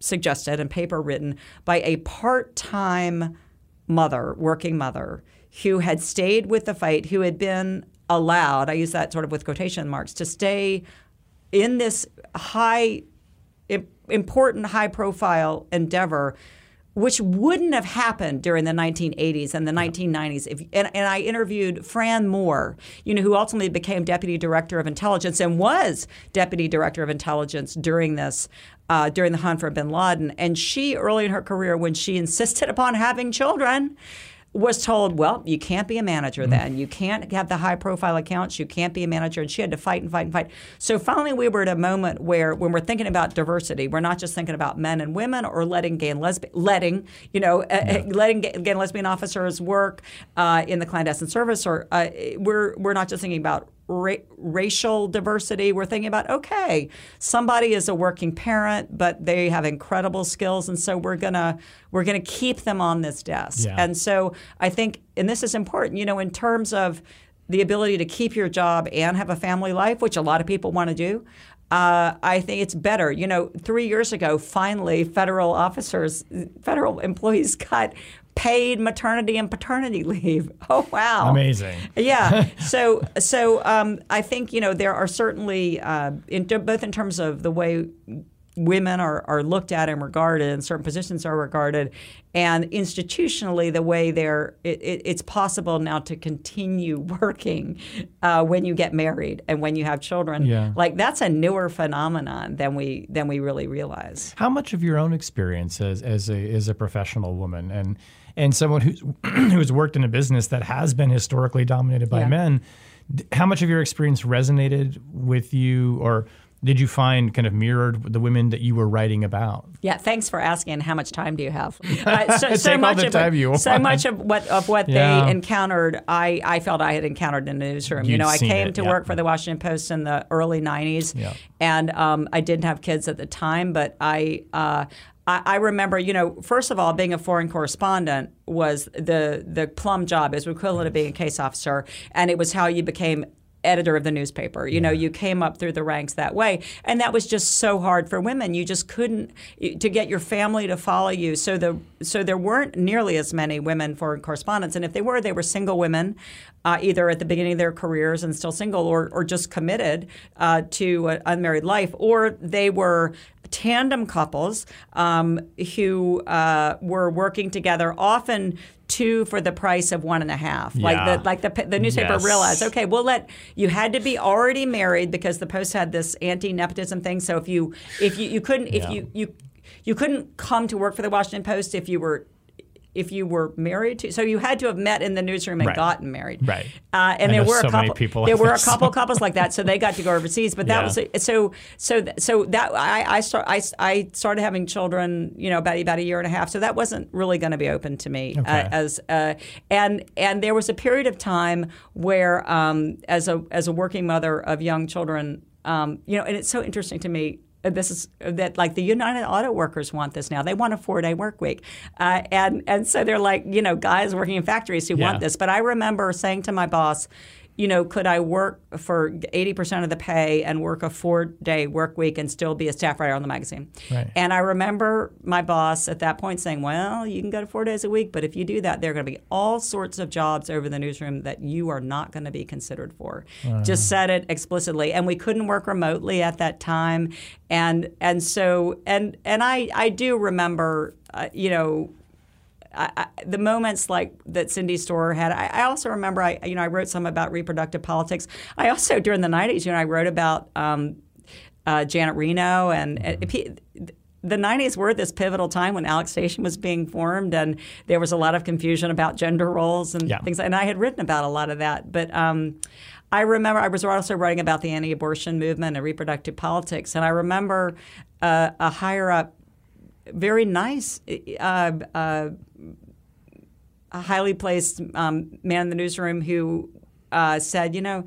Speaker 2: suggested and paper written by a part-time mother, working mother, who had stayed with the fight, who had been allowed, I use that sort of with quotation marks, to stay in this high, important, high profile endeavor which wouldn't have happened during the 1980s and the 1990s. If, and, and I interviewed Fran Moore, you know, who ultimately became deputy director of intelligence and was deputy director of intelligence during this. Uh, during the hunt for bin Laden. And she, early in her career, when she insisted upon having children, was told, well, you can't be a manager
Speaker 1: Mm-hmm.
Speaker 2: then. You can't have the high profile accounts. You can't be a manager. And she had to fight and fight and fight. So finally, we were at a moment where, when we're thinking about diversity, we're not just thinking about men and women or letting gay and lesbian, letting, you know, uh, letting gay, gay and lesbian officers work uh, in the clandestine service, or uh, we're, we're not just thinking about ra- racial diversity. We're thinking about okay, somebody is a working parent, but they have incredible skills, and so we're gonna we're gonna keep them on this desk.
Speaker 1: Yeah.
Speaker 2: And so I think, and this is important, you know, in terms of the ability to keep your job and have a family life, which a lot of people want to do. Uh, I think it's better. You know, three years ago, finally, federal officers, federal employees <laughs> got paid maternity and paternity <laughs> leave. Oh wow!
Speaker 1: Amazing.
Speaker 2: Yeah. <laughs> So so um, I think you know there are certainly uh, in, both in terms of the way women are, are looked at and regarded and certain positions are regarded and institutionally the way they're it, it, it's possible now to continue <laughs> working uh, when you get married and when you have children
Speaker 1: Yeah.
Speaker 2: like that's a newer phenomenon than we than we really realize
Speaker 1: How much of your own experience as, as a as a professional woman and and someone who's <clears throat> who's worked in a business that has been historically dominated by
Speaker 2: Yeah.
Speaker 1: men, how much of your experience resonated with you, or did you find kind of mirrored the women that you were writing about?
Speaker 2: Yeah, thanks for asking. How much time do you have? <laughs> Uh, so,
Speaker 1: all
Speaker 2: of
Speaker 1: time
Speaker 2: it- so much of what of what
Speaker 1: Yeah.
Speaker 2: they encountered, I, I felt I had encountered in the newsroom. you
Speaker 1: You'd
Speaker 2: know, I came
Speaker 1: it,
Speaker 2: to
Speaker 1: yeah.
Speaker 2: work for the Washington Post in the early '90s,
Speaker 1: Yeah.
Speaker 2: and um, I didn't have kids at the time, but I. Uh, I I remember, you know, first of all, being a foreign correspondent was the the plum job is equivalent of being a case officer, and it was how you became editor of the newspaper. You know, you came up through the ranks that way, and that was just so hard for women. You just couldn't to get your family to follow you. So the so there weren't nearly as many women foreign correspondents, and if they were, they were single women, uh, either at the beginning of their careers and still single, or or just committed uh, to an unmarried life, or they were tandem couples um, who uh, were working together, often two for the price of one and a half.
Speaker 1: Yeah.
Speaker 2: Like the like the the newspaper
Speaker 1: Yes.
Speaker 2: realized, okay, we'll let you had to be already married because the Post had this anti nepotism thing. So if you if you you couldn't if
Speaker 1: Yeah.
Speaker 2: you you you couldn't come to work for the Washington Post if you were if you were married to so you had to have met in the newsroom and
Speaker 1: Right.
Speaker 2: gotten married
Speaker 1: Right.
Speaker 2: uh, and
Speaker 1: I
Speaker 2: there were a
Speaker 1: so many
Speaker 2: couple
Speaker 1: people
Speaker 2: there
Speaker 1: like
Speaker 2: were
Speaker 1: this.
Speaker 2: a couple couples like that so they got to go overseas but that
Speaker 1: Yeah.
Speaker 2: was so so so that I I, start, I I started having children you know about about a year and a half so that wasn't really going to be open to me uh, as uh, and and there was a period of time where um, as a as a working mother of young children um, you know and it's so interesting to me uh, this is that like the United Auto Workers want this now. They want a four day work week, uh, and and so they're like you know guys working in factories who
Speaker 1: Yeah.
Speaker 2: want this. But I remember saying to my boss, you know, could I work for eighty percent of the pay and work a four day work week and still be a staff writer on the magazine?
Speaker 1: Right.
Speaker 2: And I remember my boss at that point saying, "Well, you can go to four days a week, but if you do that, there are going to be all sorts of jobs over the newsroom that you are not going to be considered for." Just said it explicitly, and we couldn't work remotely at that time, and and so and and I I do remember, uh, you know. I, I, the moments like that Cindy Storer had. I, I also remember, I you know, I wrote some about reproductive politics. I also during the '90s, you know, I wrote about um, uh, Janet Reno and. and the 90s were this pivotal time when Alec Station was being formed, and there was a lot of confusion about gender roles and
Speaker 1: Yeah.
Speaker 2: things. And I had written about a lot of that. But um, I remember I was also writing about the anti abortion movement and reproductive politics. And I remember uh, a higher up very nice, uh, uh, a highly placed um, man in the newsroom who uh, said, you know,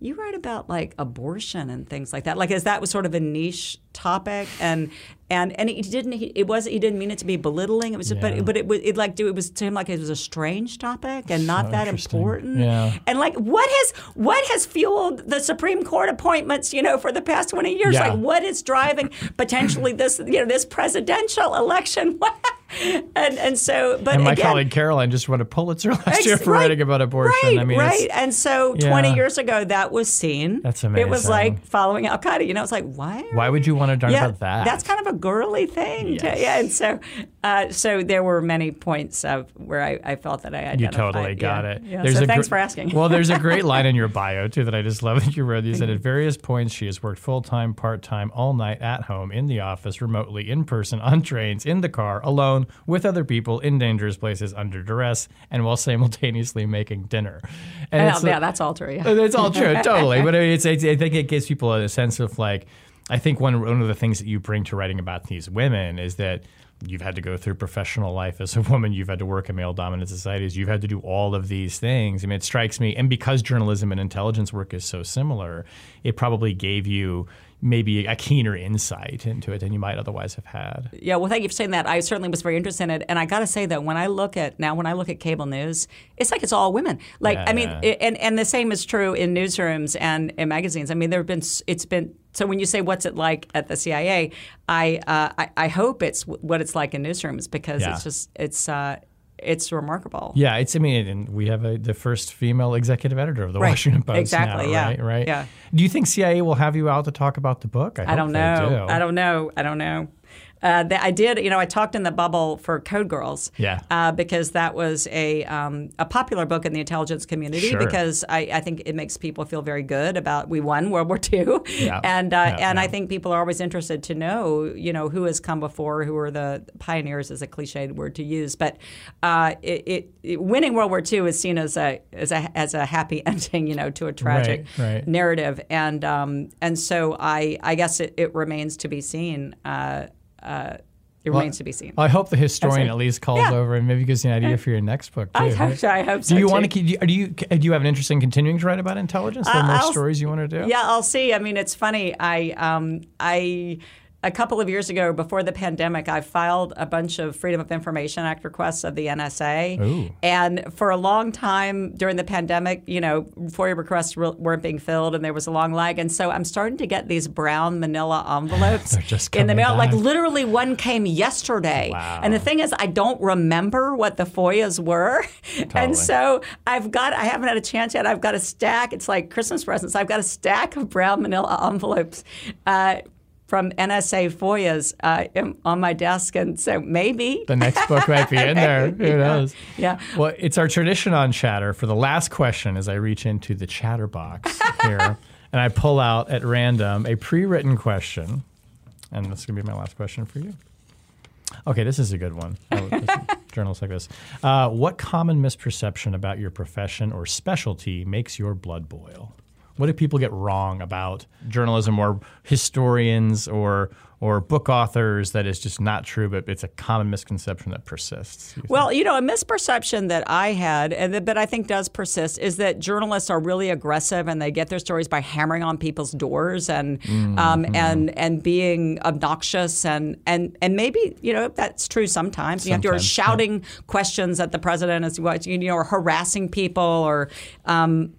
Speaker 2: you write about like abortion and things like that. Like, as that was sort of a niche topic, and and and he didn't. He, it was. He didn't mean it to be belittling. It was,
Speaker 1: Yeah.
Speaker 2: but but it was. It like. It was to him like it was a strange topic and not
Speaker 1: So
Speaker 2: that important.
Speaker 1: Yeah.
Speaker 2: And like, what has what has fueled the Supreme Court appointments? You know, for the past twenty years.
Speaker 1: Yeah.
Speaker 2: Like, what is driving potentially this? You know, this presidential election. <laughs> and and so, but
Speaker 1: and my
Speaker 2: again,
Speaker 1: colleague Caroline just won a Pulitzer last
Speaker 2: Ex-
Speaker 1: year for
Speaker 2: right,
Speaker 1: writing about abortion.
Speaker 2: Right,
Speaker 1: I mean,
Speaker 2: right. And so 20
Speaker 1: Yeah.
Speaker 2: years ago, that was seen.
Speaker 1: That's amazing.
Speaker 2: It was like following Al Qaeda. You know, it's like, why?
Speaker 1: Why would you want to learn
Speaker 2: yeah,
Speaker 1: about that?
Speaker 2: That's kind of a girly thing. to- yeah, and so, uh, so there were many points of where I, I felt that I identified.
Speaker 1: You totally got
Speaker 2: yeah,
Speaker 1: it.
Speaker 2: Yeah.
Speaker 1: There's
Speaker 2: so
Speaker 1: a
Speaker 2: thanks
Speaker 1: gr-
Speaker 2: for asking.
Speaker 1: well, there's a great <laughs> line in your bio too that I just love that you wrote. You said at various points she has worked full time, part time, all night, at home, in the office, remotely, in person, on trains, in the car, alone, with other people, in dangerous places, under duress, and while simultaneously making dinner. And
Speaker 2: Oh, yeah, that's all true. Yeah.
Speaker 1: it's all true, totally. But I mean, it's, it's, I think it gives people a sense of like, I think one one of the things that you bring to writing about these women is that you've had to go through professional life as a woman, you've had to work in male dominant societies, you've had to do all of these things. I mean, it strikes me, and because journalism and intelligence work is so similar, it probably gave you maybe a keener insight into it than you might otherwise have had.
Speaker 2: Yeah, well, thank you for saying that. I certainly was very interested in it, and I got to say that when I look at now, when I look at cable news, it's like it's all women. Like, I mean,
Speaker 1: Yeah.
Speaker 2: it- and and the same is true in newsrooms and in magazines. I mean, there have been it's been so when you say what's it like at the CIA, I uh, I, I hope it's w- what it's like in newsrooms because
Speaker 1: Yeah.
Speaker 2: it's just it's uh, it's remarkable.
Speaker 1: Yeah, it's. I mean, and we have a, the first female executive editor of the
Speaker 2: Right.
Speaker 1: Washington Post.
Speaker 2: Exactly,
Speaker 1: now,
Speaker 2: yeah,
Speaker 1: Right. Right.
Speaker 2: yeah.
Speaker 1: Do you think CIA will have you out to talk about the book? I,
Speaker 2: I don't know.
Speaker 1: do.
Speaker 2: I don't know. I don't know. Uh, th- I did, you know, I talked in the bubble for Code Girls,
Speaker 1: Yeah.
Speaker 2: uh, because that was a um, a popular book in the intelligence community.
Speaker 1: Sure.
Speaker 2: Because I, I think it makes people feel very good about we won World War II,
Speaker 1: Yeah. <laughs>
Speaker 2: and uh,
Speaker 1: Yeah,
Speaker 2: and
Speaker 1: yeah.
Speaker 2: I think people are always interested to know, you know, who has come before, who are the pioneers, is a cliched word to use, but uh, it, it, it- winning World War II is seen as a as a as a happy <laughs> ending, you know, to a tragic
Speaker 1: Right, right.
Speaker 2: narrative, and um, and so I I guess it, it remains to be seen. Uh, uh, it remains to be seen.
Speaker 1: Well, I hope the historian at least calls
Speaker 2: Yeah.
Speaker 1: over and maybe gives you an idea for your next book. Too,
Speaker 2: I hope
Speaker 1: right?
Speaker 2: so. I hope so.
Speaker 1: Do you
Speaker 2: too.
Speaker 1: want to keep? Do you do you have an interest in continuing to write about intelligence? There are more
Speaker 2: I'll-
Speaker 1: stories you want to do?
Speaker 2: Yeah, I'll see. I mean, it's funny. I um, I a couple of years ago, before the pandemic, I filed a bunch of Freedom of Information Act requests of the NSA.
Speaker 1: Ooh.
Speaker 2: And for a long time during the pandemic, you know, FOIA requests re- weren't being filled, and there was a long lag. And so I'm starting to get these brown Manila envelopes <laughs> in the mail. Like literally, one came yesterday.
Speaker 1: Wow.
Speaker 2: And the thing is, I don't remember what the FOIAs were, <laughs>
Speaker 1: Totally.
Speaker 2: and so I've got. I haven't had a chance yet. I've got a stack. It's like Christmas presents. I've got a stack of brown Manila envelopes. Uh, from NSA FOIAs uh, on my desk, and so maybe
Speaker 1: The next book might be in <laughs> there. Who knows?
Speaker 2: Yeah.
Speaker 1: Well, it's our tradition on Chatter for the last question as I reach into the chatter box <laughs> here and I pull out at random a pre written question. And this is going to be my last question for you. Okay, this is a good one. Oh, <laughs> journalists like this. Uh, what common misperception about your profession or specialty makes your blood boil? What do people get wrong about journalism or historians or or book authors that is just not true, but it's a common misconception that persists? you?
Speaker 2: Well, you know, a misperception that I had, and that, but I think does persist, is that journalists are really aggressive and they get their stories by hammering on people's doors and um, and and being obnoxious and and and maybe you know that's true sometimes. You have to are
Speaker 1: Sometimes, yeah.
Speaker 2: shouting questions at the president as what you know, or harassing people or. Um,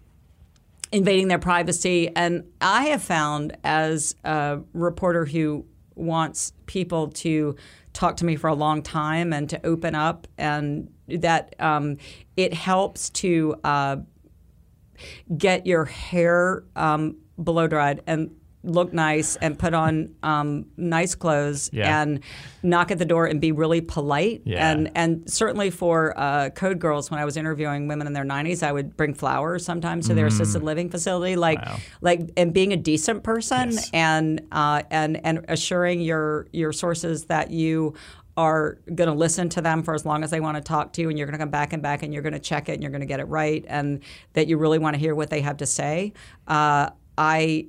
Speaker 2: invading their privacy. And I have found, as a reporter who wants people to talk to me for a long time and to open up, and that um, it helps to uh, get your hair um, blow dried and look nice and put on um, nice clothes
Speaker 1: Yeah.
Speaker 2: and knock at the door and be really polite
Speaker 1: Yeah.
Speaker 2: and and certainly for uh, code girls when I was interviewing women in their 90s I would bring flowers sometimes to their assisted living facility like
Speaker 1: Mm. Wow.
Speaker 2: like and being a decent person
Speaker 1: Yes.
Speaker 2: and uh, and and assuring your your sources that you are going to listen to them for as long as they want to talk to you and you're going to come back and back and you're going to check it and you're going to get it right and that you really want to hear what they have to say uh, I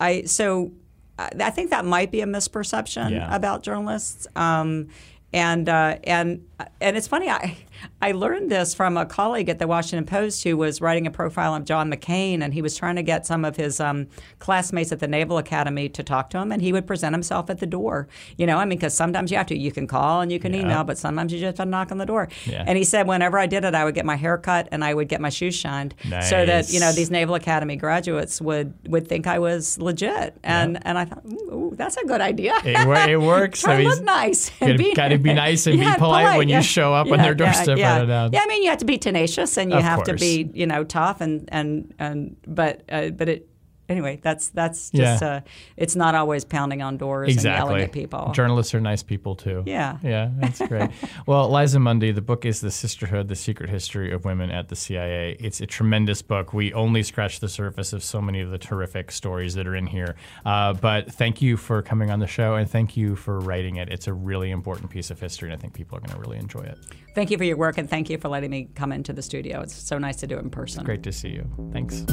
Speaker 2: I so I I think that might be a misperception
Speaker 1: Yeah.
Speaker 2: about journalists. Um, and uh, and and it's funny. I I learned this from a colleague at the Washington Post who was writing a profile of John McCain, and he was trying to get some of his um, classmates at the Naval Academy to talk to him, and he would present himself at the door. You know, I mean, because sometimes you have to. You can call and you can
Speaker 1: Yeah.
Speaker 2: email, but sometimes you just have to knock on the door.
Speaker 1: Yeah.
Speaker 2: And he said, whenever I did it, I would get my hair cut and I would get my shoes shined, so that you know these Naval Academy graduates would would think I was legit. And and I thought, ooh, that's a good idea.
Speaker 1: It, it works. <laughs>
Speaker 2: Try
Speaker 1: I mean,
Speaker 2: look nice.
Speaker 1: gotta be nice and be <laughs>
Speaker 2: Yeah,
Speaker 1: polite when you show up on their doorstep
Speaker 2: Yeah, yeah. I mean, you have to be tenacious and you
Speaker 1: Of
Speaker 2: have to be, you know, tough and and and but uh, but it anyway. That's that's just
Speaker 1: Yeah.
Speaker 2: uh, it's not always pounding on doors and yelling at people.
Speaker 1: Journalists are nice people too.
Speaker 2: Yeah.
Speaker 1: Yeah, that's great. <laughs> well, Liza Mundy, the book is The Sisterhood, The Secret History of Women at the CIA. It's a tremendous book. We only scratched the surface of so many of the terrific stories that are in here. Uh, but thank you for coming on the show and thank you for writing it. It's a really important piece of history, and I think people are going to really enjoy it.
Speaker 2: Thank you for your work and thank you for letting me come into the studio. It's so nice to do it in person.
Speaker 1: Great to see you. Thanks.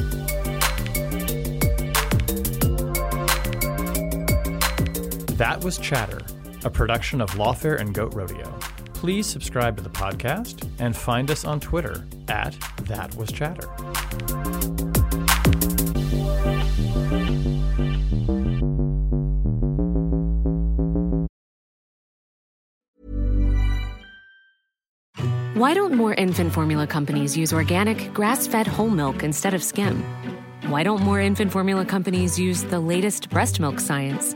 Speaker 1: That was Chatter, a production of Lawfare and Goat Rodeo. Please subscribe to the podcast and find us on Twitter at That Was Chatter.
Speaker 5: Why don't more infant formula companies use organic, grass fed whole milk instead of skim? Why don't more infant formula companies use the latest breast milk science?